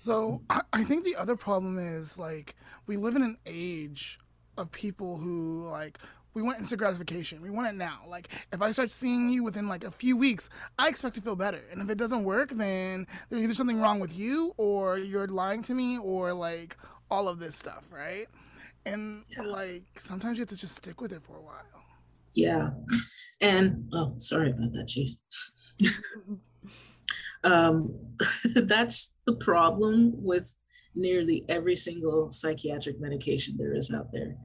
So I, think the other problem is like we live in an age of people who like we want instant gratification. We want it now. Like if I start seeing you within like a few weeks, I expect to feel better. And if it doesn't work, then there's either something wrong with you or you're lying to me or like all of this stuff, right? And Yeah. like sometimes you have to just stick with it for a while. Yeah. And oh, sorry about that, Chase. um, that's the problem with nearly every single psychiatric medication there is out there.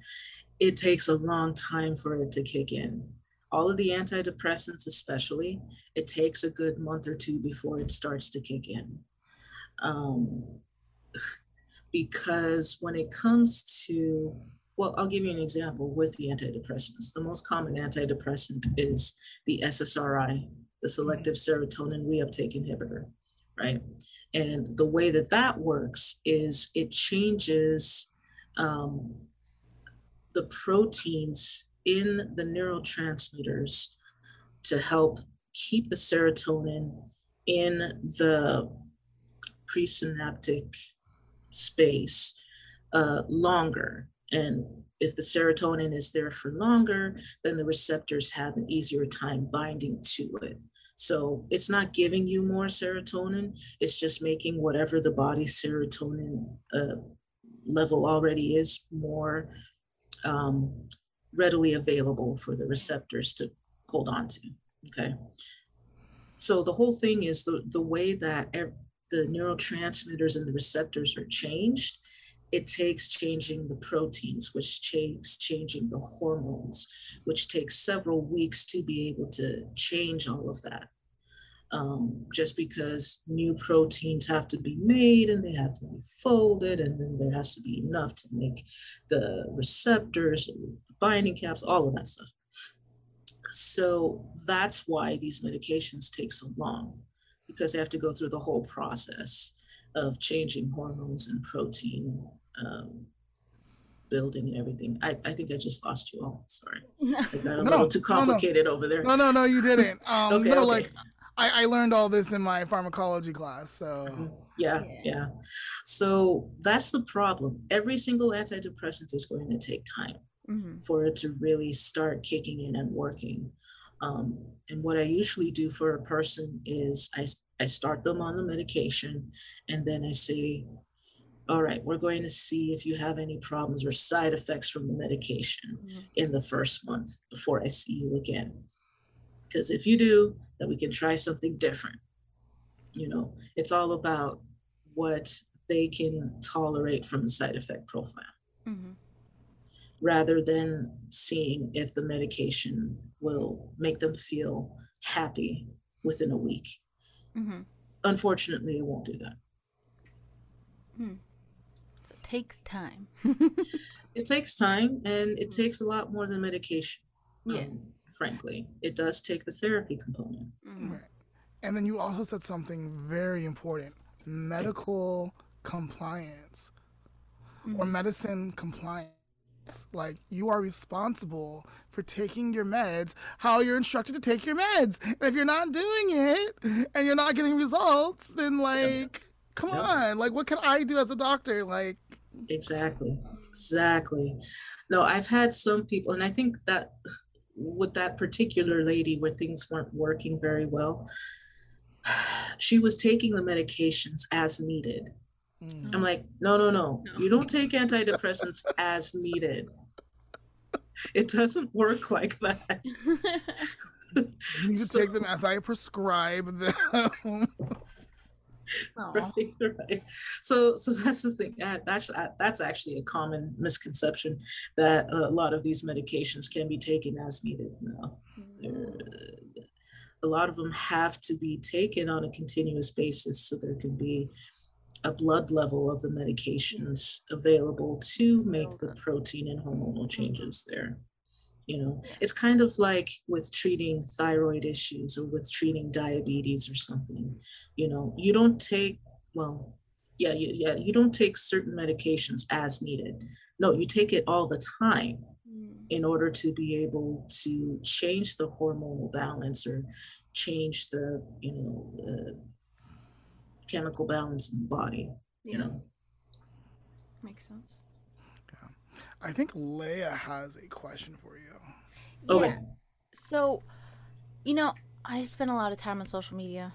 It takes a long time for it to kick in. All of the antidepressants, especially, it takes a good month or two before it starts to kick in. Um, because when it comes to well, I'll give you an example with the antidepressants. The most common antidepressant is the SSRI, the selective serotonin reuptake inhibitor, right? And the way that that works is it changes um, the proteins in the neurotransmitters to help keep the serotonin in the presynaptic space uh, longer. And if the serotonin is there for longer, then the receptors have an easier time binding to it. So it's not giving you more serotonin, it's just making whatever the body's serotonin uh, level already is more um, readily available for the receptors to hold on to. Okay. So the whole thing is the, the way that ev- the neurotransmitters and the receptors are changed it takes changing the proteins, which takes changing the hormones, which takes several weeks to be able to change all of that. Um, just because new proteins have to be made and they have to be folded, and then there has to be enough to make the receptors, binding caps, all of that stuff. So that's why these medications take so long, because they have to go through the whole process of changing hormones and protein um, building and everything. I, I think I just lost you all. Sorry. I got a No, little too no, no. complicated over there. No, no, no, you didn't. Um, Okay, no, okay. like I, I learned all this in my pharmacology class. So Mhm. Yeah, Yeah. yeah. So that's the problem. Every single antidepressant is going to take time Mhm. for it to really start kicking in and working. Um, and what I usually do for a person is I, I start them on the medication and then I say, all right, we're going to see if you have any problems or side effects from the medication Mhm. in the first month before I see you again. Because if you do, then we can try something different. You know, it's all about what they can tolerate from the side effect profile Mhm. rather than seeing if the medication will make them feel happy within a week. Mhm. Unfortunately, it won't do that. Takes time. It takes time and it takes a lot more than medication. Yeah. um, frankly, it does take the therapy component. Mhm. Right. And then you also said something very important medical compliance or Mhm. medicine compliance. Like you are responsible for taking your meds how you're instructed to take your meds. And if you're not doing it and you're not getting results, then like, come Yep. on. Like, what can I do as a doctor? Like, Exactly. Exactly. No, I've had some people, and I think that with that particular lady where things weren't working very well, she was taking the medications as needed. mm, I'm like, no, no, no. No. You don't take antidepressants as needed. It doesn't work like that. you need to So- take them as I prescribe them. Right, right. So, so that's the thing. Uh, that's uh, that's actually a common misconception that a lot of these medications can be taken as needed. No, mm. They're- a lot of them have to be taken on a continuous basis so there can be a blood level of the medications available to make the protein and hormonal mm-hmm. changes there. You know, it's kind of like with treating thyroid issues or with treating diabetes or something. You know, you don't take, well, yeah, you, yeah, you don't take certain medications as needed. No, you take it all the time Mm. in order to be able to change the hormonal balance or change the you know uh, chemical balance in the body you know. Makes sense. I think Leah has a question for you. Okay. Yeah. So, you know, I spend a lot of time on social media.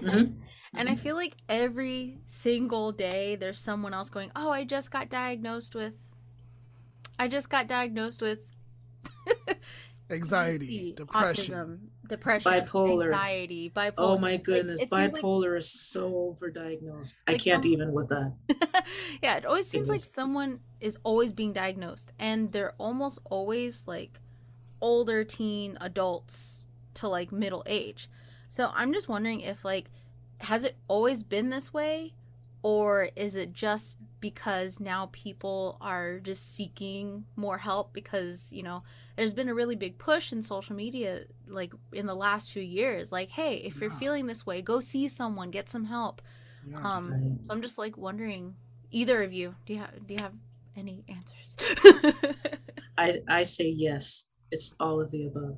Mhm. And I feel like every single day there's someone else going, "Oh, I just got diagnosed with I just got diagnosed with Anxiety, depression. autism, depression, Bipolar. anxiety, bipolar." Oh my goodness, it seems like- bipolar is so overdiagnosed. I can't some- even with that. yeah, it always seems like is. someone is always being diagnosed, and they're almost always like older teen adults to like middle age. So I'm just wondering if like has it always been this way, or is it just because now people are just seeking more help because you know there's been a really big push in social media like in the last few years like hey if you're Yeah. feeling this way go see someone get some help Yeah. um so I'm just like wondering, either of you, do you have do you have any answers? I I say yes. It's all of the above.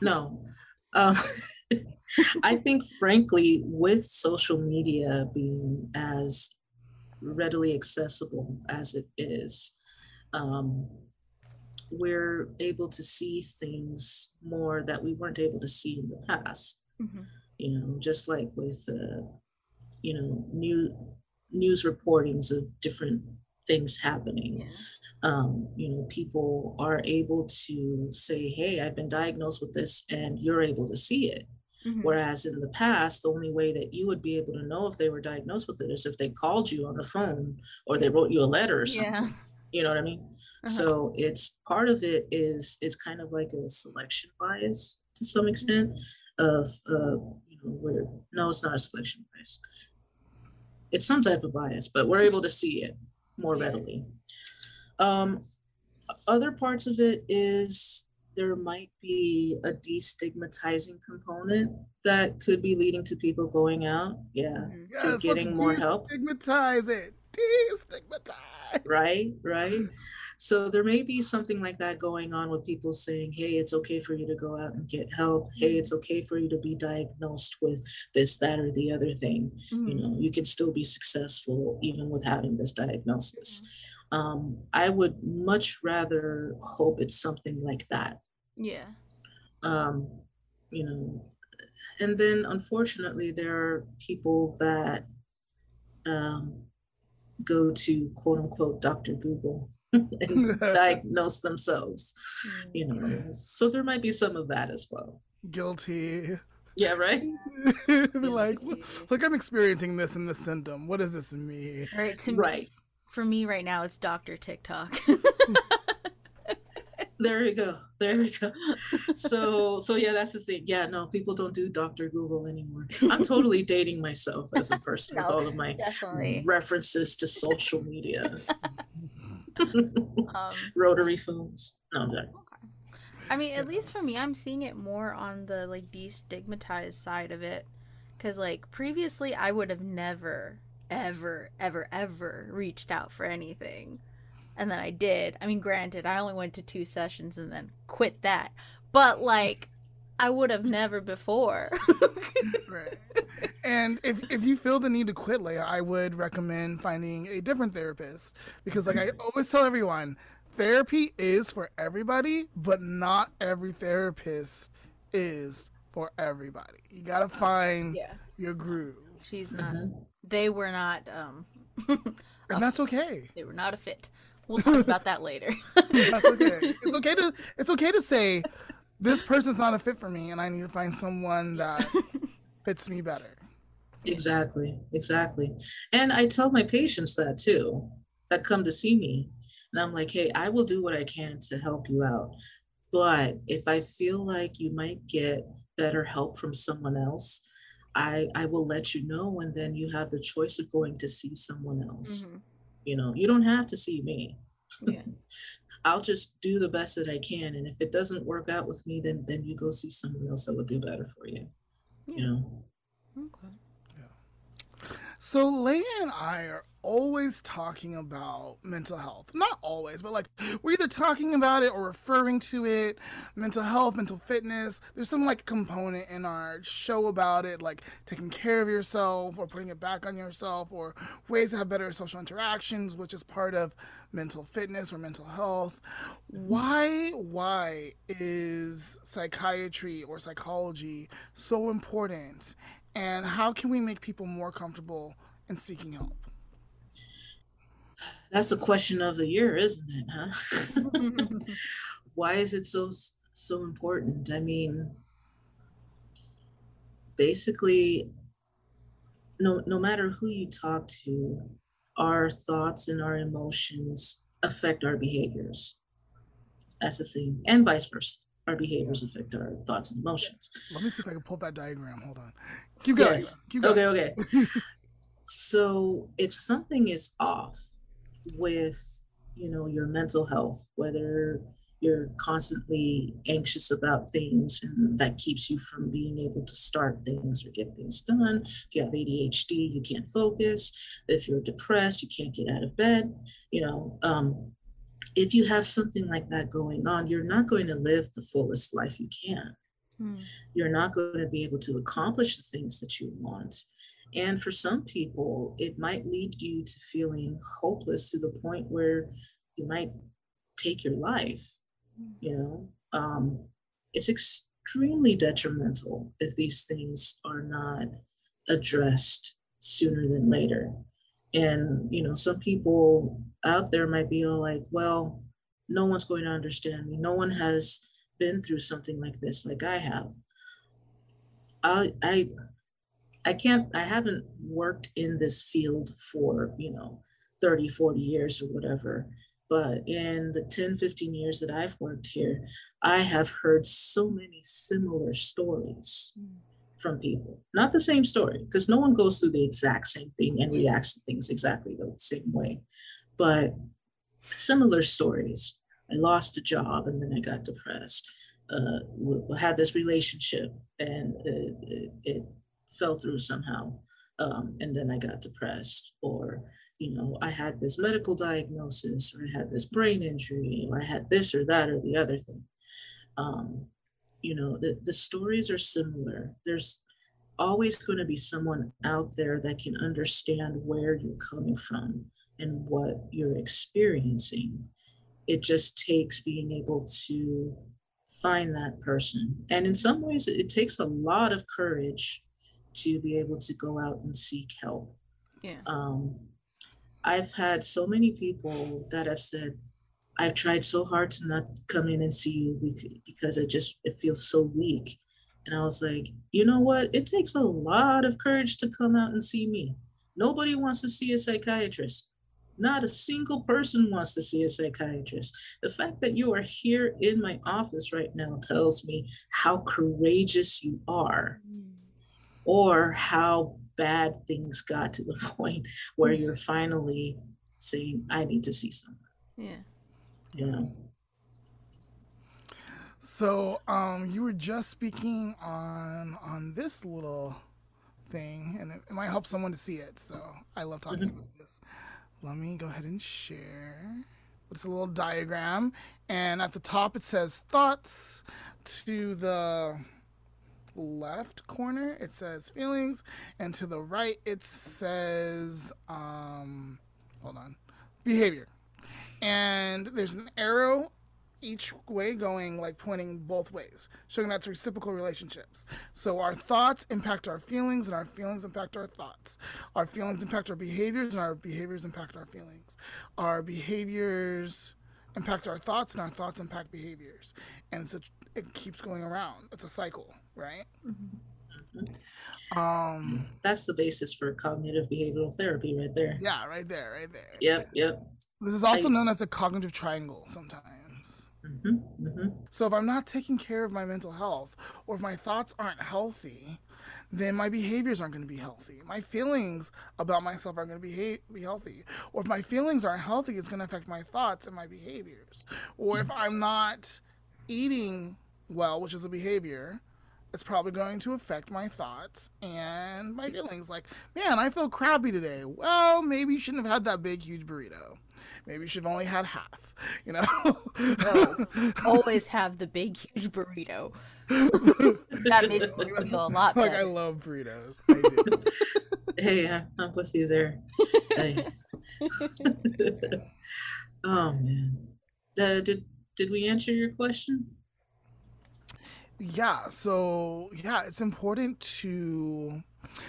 No. Um, I think, frankly, with social media being as readily accessible as it is, um, we're able to see things more that we weren't able to see in the past. Mhm. You know, just like with, uh, you know, new news reportings of different things happening Yeah. um, you know, people are able to say, hey, I've been diagnosed with this, and you're able to see it. Mhm. Whereas in the past, the only way that you would be able to know if they were diagnosed with it is if they called you on the phone or they wrote you a letter or something. Yeah. You know what I mean? Uh-huh. So it's part of it is it's kind of like a selection bias to some extent of uh, you know where no, it's not a selection bias. It's some type of bias, but we're able to see it more Yeah. readily. Um, other parts of it is there might be a destigmatizing component that could be leading to people going out. Yeah, Mhm. yes, to getting let's more help. destigmatize it. Destigmatize. right right so there may be something like that going on with people saying hey it's okay for you to go out and get help hey it's okay for you to be diagnosed with this that or the other thing you Mhm. know you can still be successful even with having this diagnosis um, i would much rather hope it's something like that Yeah. um, you know and then unfortunately there are people that um, go to quote unquote dr google and diagnose themselves Mm. you know so there might be some of that as well Guilty. yeah right Be like, look, I'm experiencing this in the symptom. What does this mean? Right. To me, right for me right now, it's Doctor TikTok. There you go. There you go. So so yeah that's the thing. Yeah no people don't do dr google anymore. I'm totally dating myself as a person with all of my Definitely. references to social media. Um, rotary phones. No I'm sorry. I mean, at least for me, I'm seeing it more on the like destigmatized side of it. Cause like previously, I would have never, ever, ever, ever reached out for anything, and then I did. I mean, granted, I only went to two sessions and then quit that. But like, I would have never before. Right. And if if you feel the need to quit, Leah, I would recommend finding a different therapist because, like I always tell everyone, therapy is for everybody, but not every therapist is for everybody. You gotta find yeah, your groove, she's not. Mhm. They were not. Um, and that's okay. they were not a fit. We'll talk about that later. That's okay. It's okay to it's okay to say this person's not a fit for me, and I need to find someone that fits me better. Exactly, exactly. And I tell my patients that too, that come to see me. And I'm like, hey, I will do what I can to help you out. But if I feel like you might get better help from someone else, I I will let you know and then you have the choice of going to see someone else. Mhm. You know, you don't have to see me. Yeah. I'll just do the best that I can. And if it doesn't work out with me, then then you go see someone else that will do better for you. Yeah. You know. Okay. Yeah. So Leah and I are always talking about mental health. Not always, but like we're either talking about it or referring to it, mental health, mental fitness. There's some like component in our show about it, like taking care of yourself or putting it back on yourself or ways to have better social interactions, which is part of mental fitness or mental health. Mm-hmm. Why why is psychiatry or psychology so important? And how can we make people more comfortable in seeking help? That's the question of the year, isn't it? Huh? Why is it so so important? I mean, basically, no no matter who you talk to, our thoughts and our emotions affect our behaviors. That's the thing, and vice versa. Our behaviors yes. affect our thoughts and emotions. Let me see if I can pull that diagram. Hold on. Keep going. Yes. Keep going. Okay, okay. so if something is off, with you know your mental health whether you're constantly anxious about things and that keeps you from being able to start things or get things done. If you have adhd you can't focus. If you're depressed you can't get out of bed you know um, if you have something like that going on you're not going to live the fullest life you can. Mm. you're not going to be able to accomplish the things that you want and for some people, it might lead you to feeling hopeless to the point where you might take your life. You know, um, it's extremely detrimental if these things are not addressed sooner than later. And, you know, some people out there might be all like, well, no one's going to understand me. No one has been through something like this, like I have. I, I I can't, I haven't worked in this field for, you know, 30, 40 years or whatever. But in the 10, 15 years that I've worked here, I have heard so many similar stories mm. from people. Not the same story, because no one goes through the exact same thing and reacts to things exactly the same way. But similar stories. I lost a job and then I got depressed. Uh, we had this relationship and it, it, fell through somehow. Um, and then I got depressed, or, you know, I had this medical diagnosis, or I had this brain injury, or I had this or that or the other thing. Um, you know, the, the stories are similar. There's always going to be someone out there that can understand where you're coming from and what you're experiencing. It just takes being able to find that person. And in some ways, it takes a lot of courage to be able to go out and seek help. Yeah. Um, I've had so many people that have said, I've tried so hard to not come in and see you because it just it feels so weak. And I was like, you know what? It takes a lot of courage to come out and see me. Nobody wants to see a psychiatrist. Not a single person wants to see a psychiatrist. The fact that you are here in my office right now tells me how courageous you are. Mm or how bad things got to the point where you're finally saying, I need to see someone. Yeah. You know? So um, you were just speaking on on this little thing, and it, it, might help someone to see it. So I love talking mm-hmm. about this. Let me go ahead and share. It's a little diagram, and at the top it says thoughts. To the left corner it says feelings and to the right it says um hold on behavior. And there's an arrow each way going like pointing both ways showing that's reciprocal relationships. So our thoughts impact our feelings and our feelings impact our thoughts. Our feelings impact our behaviors and our behaviors impact our feelings. Our behaviors impact our thoughts and our thoughts impact behaviors. And it's a, it keeps going around. It's a cycle right? Mm-hmm. Um, that's the basis for cognitive behavioral therapy, right there. Yeah, right there, right there. Yep, yep. This is also I, known as a cognitive triangle sometimes. Mm-hmm, mm-hmm. So if I'm not taking care of my mental health, or if my thoughts aren't healthy, then my behaviors aren't going to be healthy. My feelings about myself aren't going to be, be healthy. Or if my feelings aren't healthy, it's going to affect my thoughts and my behaviors. Or if I'm not eating well, which is a behavior, it's probably going to affect my thoughts and my feelings. Like, man, I feel crappy today. Well, maybe you shouldn't have had that big, huge burrito. Maybe you should have only had half. You know, no, always have the big, huge burrito. that makes me feel a lot better. Like I love burritos. I do. hey, I'm with you there. Hey. oh man, uh, did did we answer your question? Yeah, so yeah, it's important to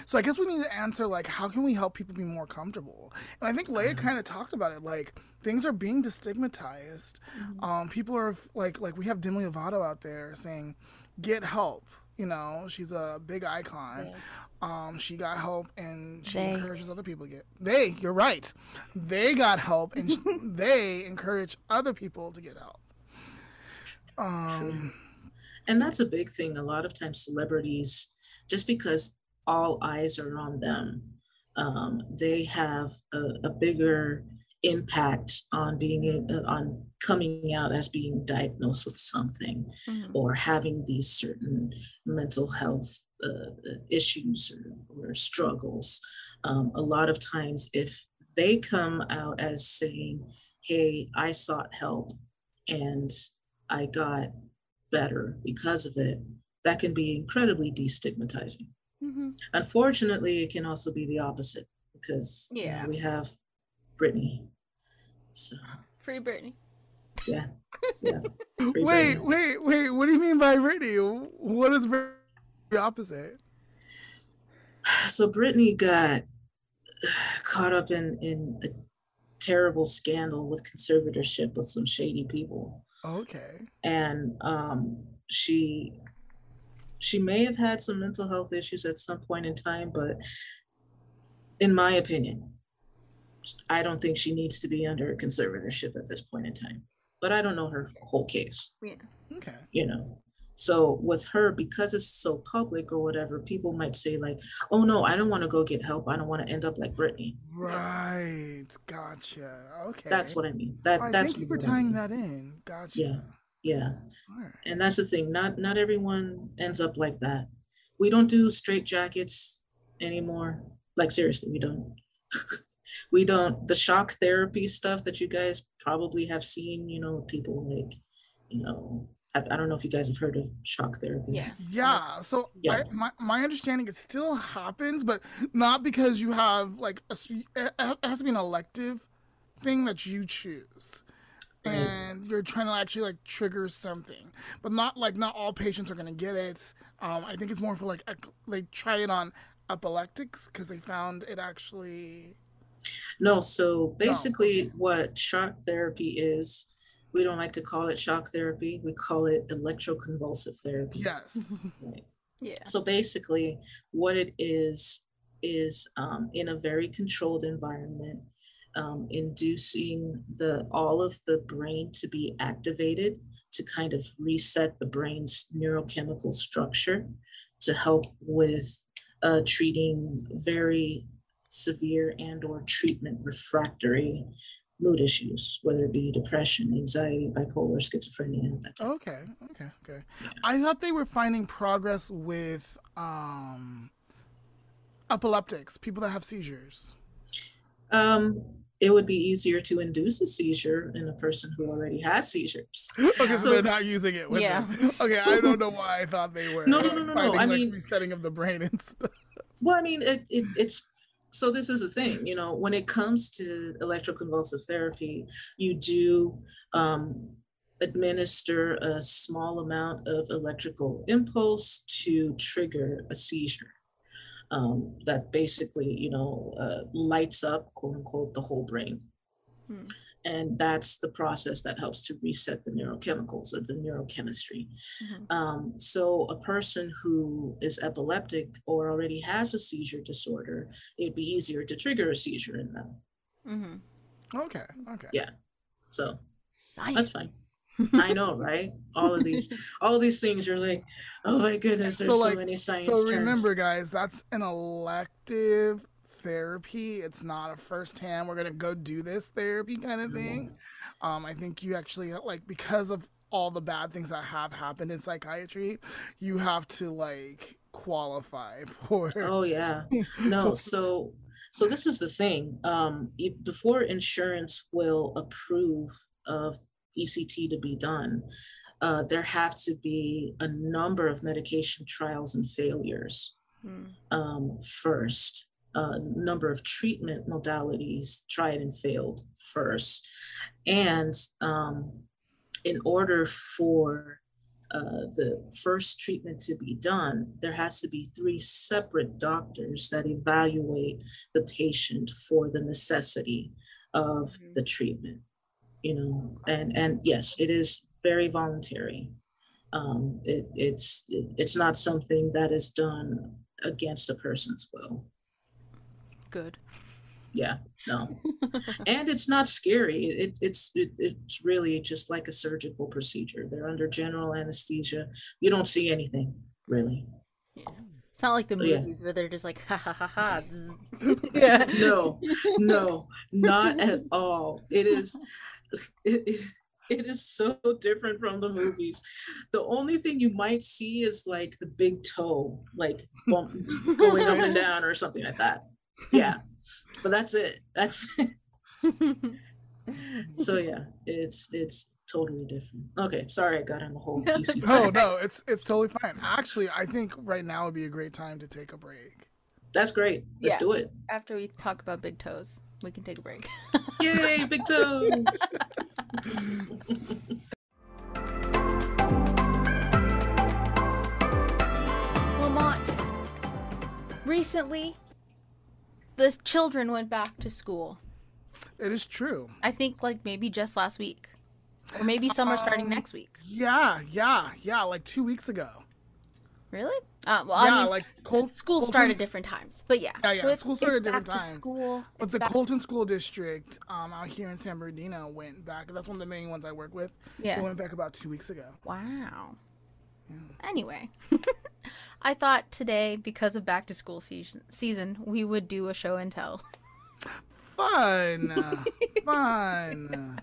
so I guess we need to answer like how can we help people be more comfortable? And I think Leah mm-hmm. kind of talked about it like things are being destigmatized. Mm-hmm. Um, people are like like we have Demi Lovato out there saying get help. You know, she's a big icon. Um, she got help and she they. encourages other people to get. They, you're right. They got help and they encourage other people to get help. Um, and that's a big thing. A lot of times, celebrities, just because all eyes are on them, um, they have a, a, bigger impact on being uh, on coming out as being diagnosed with something mm-hmm. or having these certain mental health uh, issues or, or struggles. Um, a lot of times, if they come out as saying, "Hey, I sought help and I got better because of it, that can be incredibly destigmatizing. Mm-hmm. Unfortunately, it can also be the opposite because yeah. You know, we have Britney. So free Britney. Yeah. Yeah. Free wait, Britney. wait, wait. What do you mean by Britney? What is the opposite? So Britney got caught up in in a terrible scandal with conservatorship with some shady people. Okay. And um, she she may have had some mental health issues at some point in time, but in my opinion, I don't think she needs to be under a conservatorship at this point in time. But I don't know her whole case. Yeah. Okay. You know. So with her, because it's so public or whatever, people might say like, "Oh no, I don't want to go get help. I don't want to end up like Britney." Right. Gotcha. Okay. That's what I mean. That right, that's. Thank you for tying I mean. that in. Gotcha. Yeah. Yeah. Right. And that's the thing. Not not everyone ends up like that. We don't do straight jackets anymore. Like seriously, we don't. we don't. The shock therapy stuff that you guys probably have seen. You know, people like, you know, I, I, don't know if you guys have heard of shock therapy. Yeah. Yeah. So yeah. I, my, my understanding it still happens, but not because you have like a, it has to be an elective thing that you choose. And you're trying to actually like trigger something, but not like not all patients are gonna get it. Um, I think it's more for like like try it on epileptics because they found it actually. No, so basically, no. what shock therapy is we don't like to call it shock therapy. We call it electroconvulsive therapy. Yes. Right. Yeah. So basically, what it is is um, in a very controlled environment, um, inducing the all of the brain to be activated to kind of reset the brain's neurochemical structure to help with uh, treating very severe and or treatment refractory mood issues, whether it be depression, anxiety, bipolar, schizophrenia. Okay, okay, okay. Yeah. I thought they were finding progress with um, epileptics, people that have seizures. Um, it would be easier to induce a seizure in a person who already has seizures. okay, so, so, they're not using it with yeah. them. Okay, I don't know why I thought they were. No, no, no, no, no. I like, mean, resetting of the brain and stuff. Well, I mean, it, it, it's so this is the thing you know when it comes to electroconvulsive therapy you do um, administer a small amount of electrical impulse to trigger a seizure um, that basically you know uh, lights up quote unquote the whole brain hmm. And that's the process that helps to reset the neurochemicals or the neurochemistry. Mm-hmm. Um, so, a person who is epileptic or already has a seizure disorder, it'd be easier to trigger a seizure in them. Mm-hmm. Okay. Okay. Yeah. So, Science. that's fine. I know, right? All of these, all of these things. You're like, oh my goodness, there's so, like, many science. So remember, terms. guys, that's an elective therapy. It's not a first hand, we're going to go do this therapy kind of thing. Um, I think you actually, like, because of all the bad things that have happened in psychiatry, you have to like qualify for. Oh yeah, no. So so this is the thing. Um, before insurance will approve of ECT to be done, uh, there have to be a number of medication trials and failures mm. um, first. A uh, number of treatment modalities tried and failed first. And um, in order for uh, the first treatment to be done, there has to be three separate doctors that evaluate the patient for the necessity of mm-hmm. the treatment. You know, and and yes, it is very voluntary. Um, it, it's it, it's not something that is done against a person's will. Good. Yeah no. And it's not scary. It, it's it, it's really just like a surgical procedure. They're under general anesthesia. You don't see anything really. Yeah. it's not like the oh, movies yeah. where they're just like ha ha ha ha yeah. No no not at all. It is it, it, it is so different from the movies. The only thing you might see is like the big toe, like bump, going up and down or something like that. Yeah, but that's it. That's so yeah, it's it's totally different. Okay, sorry I got on the whole PC. no, no, it's it's totally fine. Actually, I think right now would be a great time to take a break. That's great. Let's yeah. do it. After we talk about big toes, we can take a break. Yay, big toes! Lamont, recently the children went back to school. It is true. I think like maybe just last week, or maybe some are starting um, next week. Yeah, yeah, yeah. Like two weeks ago. Really? Uh, well, yeah, I mean, like Col- school Colton, started different times, but yeah, yeah, yeah. So school started different times. School, but the Colton School District um, out here in San Bernardino went back. That's one of the main ones I work with. Yeah, they went back about two weeks ago. Wow. Yeah. Anyway, I thought today, because of back to school season, season, we would do a show and tell. Fun, fun.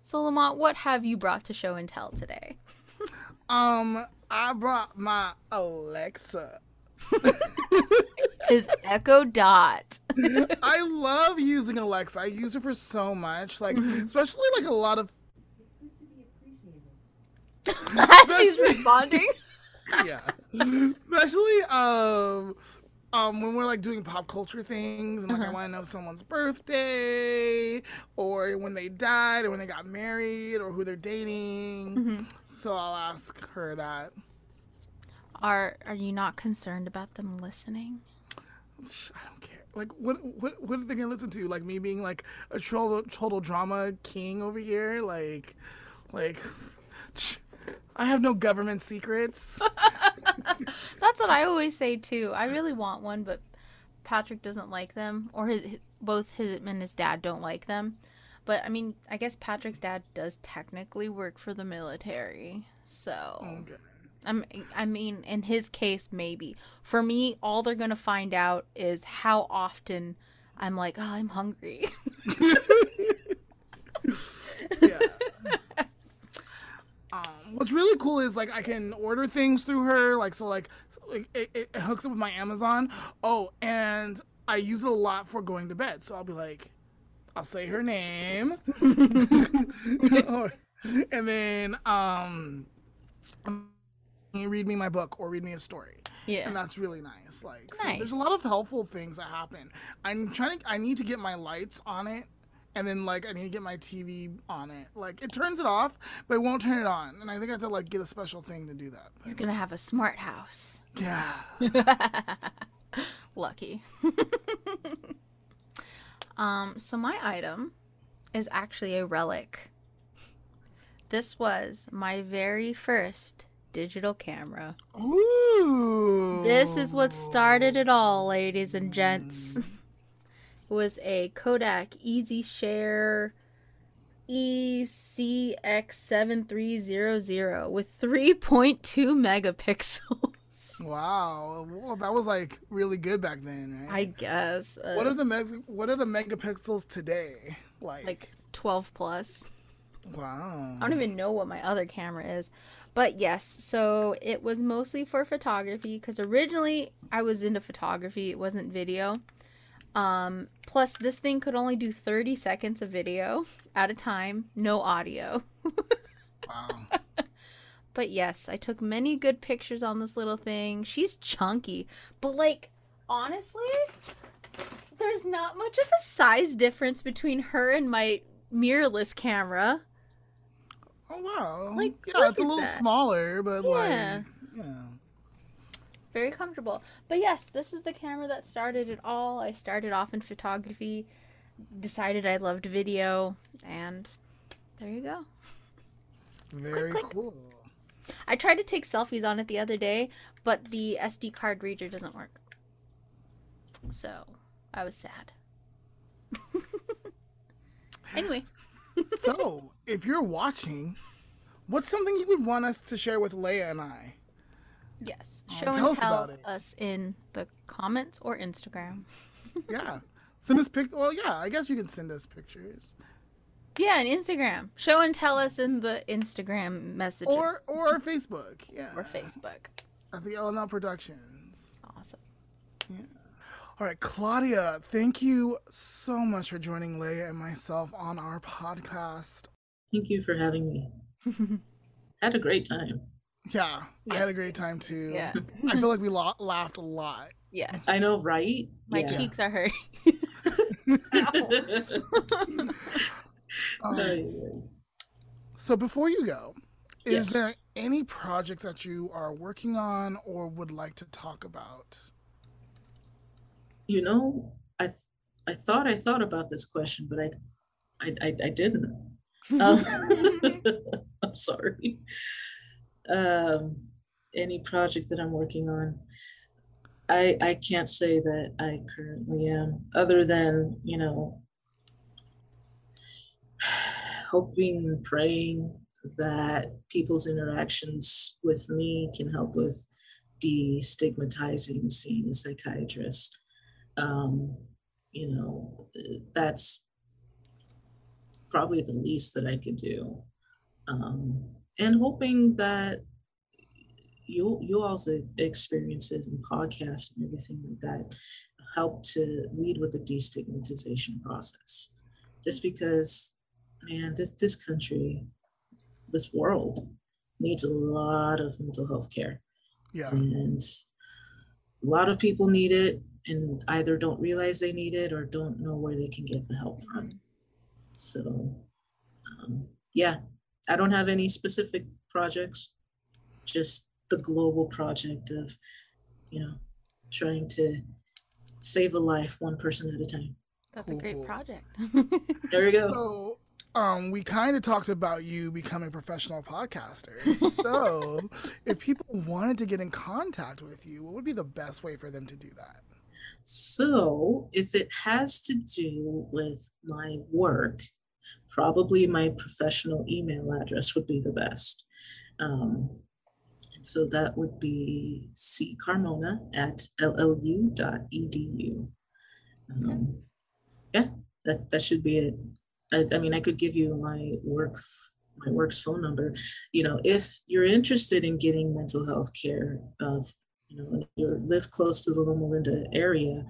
So Lamont, what have you brought to show and tell today? um, I brought my Alexa. Is Echo Dot. I love using Alexa. I use it for so much, like mm-hmm. especially like a lot of She's responding. yeah. Especially um um when we're like doing pop culture things and like uh-huh. I want to know someone's birthday or when they died or when they got married or who they're dating. Mm-hmm. So I'll ask her that. Are are you not concerned about them listening? I don't care. Like what what what are they gonna listen to? Like me being like a total total drama king over here? Like like I have no government secrets. That's what I always say too. I really want one, but Patrick doesn't like them, or his, both his and his dad don't like them. But I mean, I guess Patrick's dad does technically work for the military, so. Okay. I'm, I mean, in his case, maybe. For me, all they're gonna find out is how often I'm like, oh, I'm hungry. yeah. What's really cool is like I can order things through her, like so like, like it, it hooks up with my Amazon. Oh, and I use it a lot for going to bed. So I'll be like, I'll say her name, and then um, read me my book or read me a story. Yeah, and that's really nice. Like, nice. So there's a lot of helpful things that happen. I'm trying to. I need to get my lights on it and then like I need to get my TV on it. Like it turns it off, but it won't turn it on. And I think I have to like get a special thing to do that. He's gonna have a smart house. Yeah. Lucky. um, so my item is actually a relic. This was my very first digital camera. Ooh. This is what started it all, ladies and gents was a Kodak Easy Share ECX7300 with 3.2 megapixels. Wow, well, that was like really good back then, right? I guess. Uh, what are the meg- What are the megapixels today? Like like 12 plus. Wow. I don't even know what my other camera is. But yes, so it was mostly for photography because originally I was into photography, it wasn't video. Um, plus, this thing could only do 30 seconds of video at a time, no audio. Wow. But yes, I took many good pictures on this little thing. She's chunky, but like, honestly, there's not much of a size difference between her and my mirrorless camera. Oh wow. Like, yeah, it's a little that. smaller, but Yeah. like yeah. Very comfortable. But yes, this is the camera that started it all. I started off in photography, decided I loved video, and there you go. Very click. cool. I tried to take selfies on it the other day, but the SD card reader doesn't work. So I was sad. anyway, so, if you're watching, what's something you would want us to share with Leah and I? Yes, Oh, show tell and us tell about it. us in the comments or Instagram. Yeah. Send us pic. Well, yeah. I guess you can send us pictures, Yeah, and Instagram. Show and tell us in the Instagram messages or or Facebook. Yeah. or Facebook. At the LNL Productions. Awesome. Yeah. All right, Claudia. Thank you so much for joining Leah and myself on our podcast. Thank you for having me. Had a great time. Yeah, I had a great time too. Yeah. I feel like we la- laughed a lot. Yes. I know, right? My Yeah. cheeks are hurting. Um, So before you go, is Yes. there any project that you are working on or would like to talk about? you know, I th- I thought I thought about this question, but I I I, I didn't. Um, I'm sorry. Um, any project that I'm working on, I I can't say that I currently am, other than you know, hoping praying that people's interactions with me can help with destigmatizing seeing a psychiatrist. Um, you know, that's probably the least that I could do. Um, and hoping that you you all's experiences and podcasts and everything like that help to lead with the destigmatization process. Just because, man, this this country, this world needs a lot of mental health care Yeah. and a lot of people need it and either don't realize they need it or don't know where they can get the help from so um, yeah i don't have any specific projects just the global project of you know trying to save a life one person at a time That's a great project. there we go So, um, we kind of talked about you becoming a professional podcaster. So, if people wanted to get in contact with you, what would be the best way for them to do that? So, if it has to do with my work, probably my professional email address would be the best. Um, so that would be ccarmona at llu.edu. Um, yeah, that, that should be it. I, I mean, I could give you my work, my work's phone number. You know, if you're interested in getting mental health care, of you know, you live close to the Loma Linda area,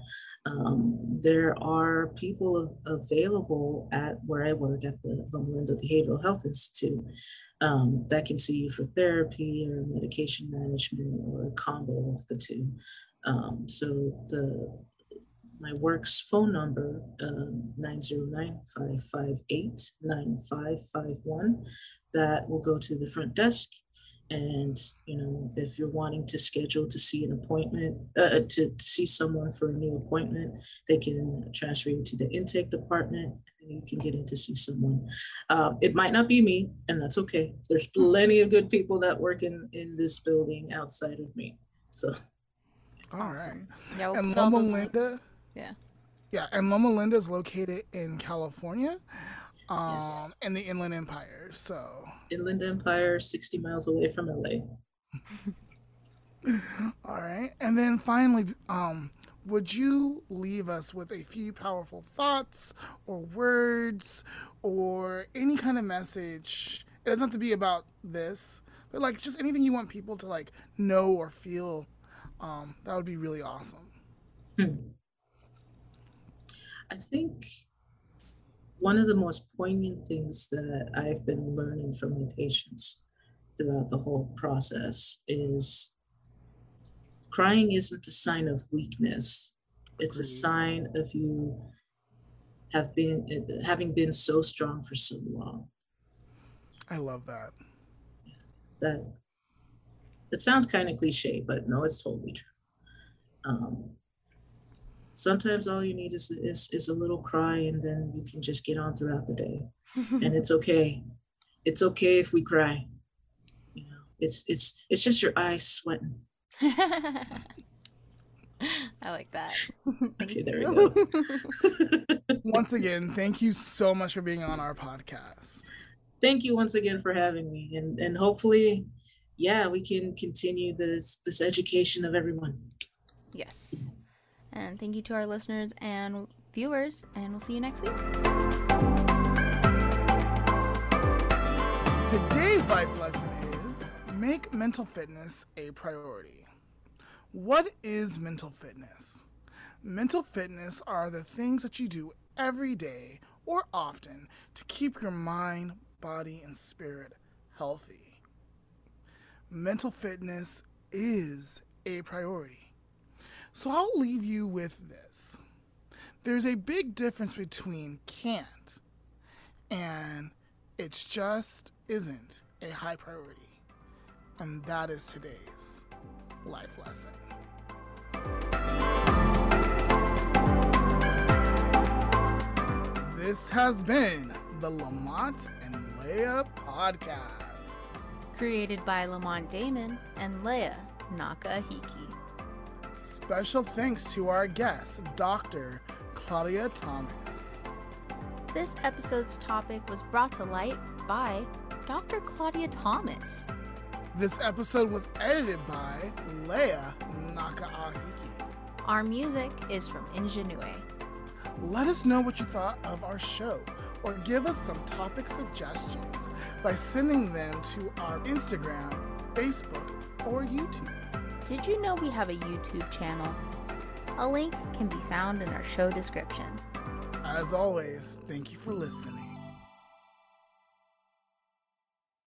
um, there are people available at where I work at the Loma Behavioral Health Institute um, that can see you for therapy or medication management or a combo of the two. Um, so the my work's phone number, um, 909-558-9551, that will go to the front desk. And, you know, if you're wanting to schedule to see an appointment, uh, to, to see someone for a new appointment, they can transfer you to the intake department and you can get in to see someone. Um, it might not be me, and that's okay. There's plenty of good people that work in, in this building outside of me. So All right. Awesome. Yeah, we'll And put all Loma. Linda? Yeah. Yeah, and Loma Linda is located in California, um, Yes. in the Inland Empire. So, Inland Empire, 60 miles away from LA. all right. And then finally, um, would you leave us with a few powerful thoughts or words or any kind of message? It doesn't have to be about this, but like just anything you want people to like know or feel. Um, that would be really awesome. Hmm. I think one of the most poignant things that I've been learning from my patients throughout the whole process is crying isn't a sign of weakness. It's a sign of you have been having been so strong for so long. I love that. That it sounds kind of cliche, but no, it's totally true. Um, sometimes all you need is, is is a little cry, and then you can just get on throughout the day, and it's okay. It's okay if we cry. You know, it's it's it's just your eyes sweating. I like that. okay, there we go. once again, thank you so much for being on our podcast. Thank you once again for having me, and and hopefully, yeah, we can continue this this education of everyone. Yes. And thank you to our listeners and viewers, and we'll see you next week. Today's life lesson is make mental fitness a priority. What is mental fitness? Mental fitness are the things that you do every day or often to keep your mind, body, and spirit healthy. Mental fitness is a priority. So I'll leave you with this. There's a big difference between can't and it's just isn't a high priority. And that is today's life lesson. This has been the Lamont and Leah podcast. Created by Lamont Damon and Leah Nakahiki. Special thanks to our guest, Dr. Claudia Thomas. This episode's topic was brought to light by Dr. Claudia Thomas. This episode was edited by Leah Nakahiki. Our music is from Ingenue. Let us know what you thought of our show or give us some topic suggestions by sending them to our Instagram, Facebook, or YouTube. Did you know we have a YouTube channel? A link can be found in our show description. As always, thank you for listening.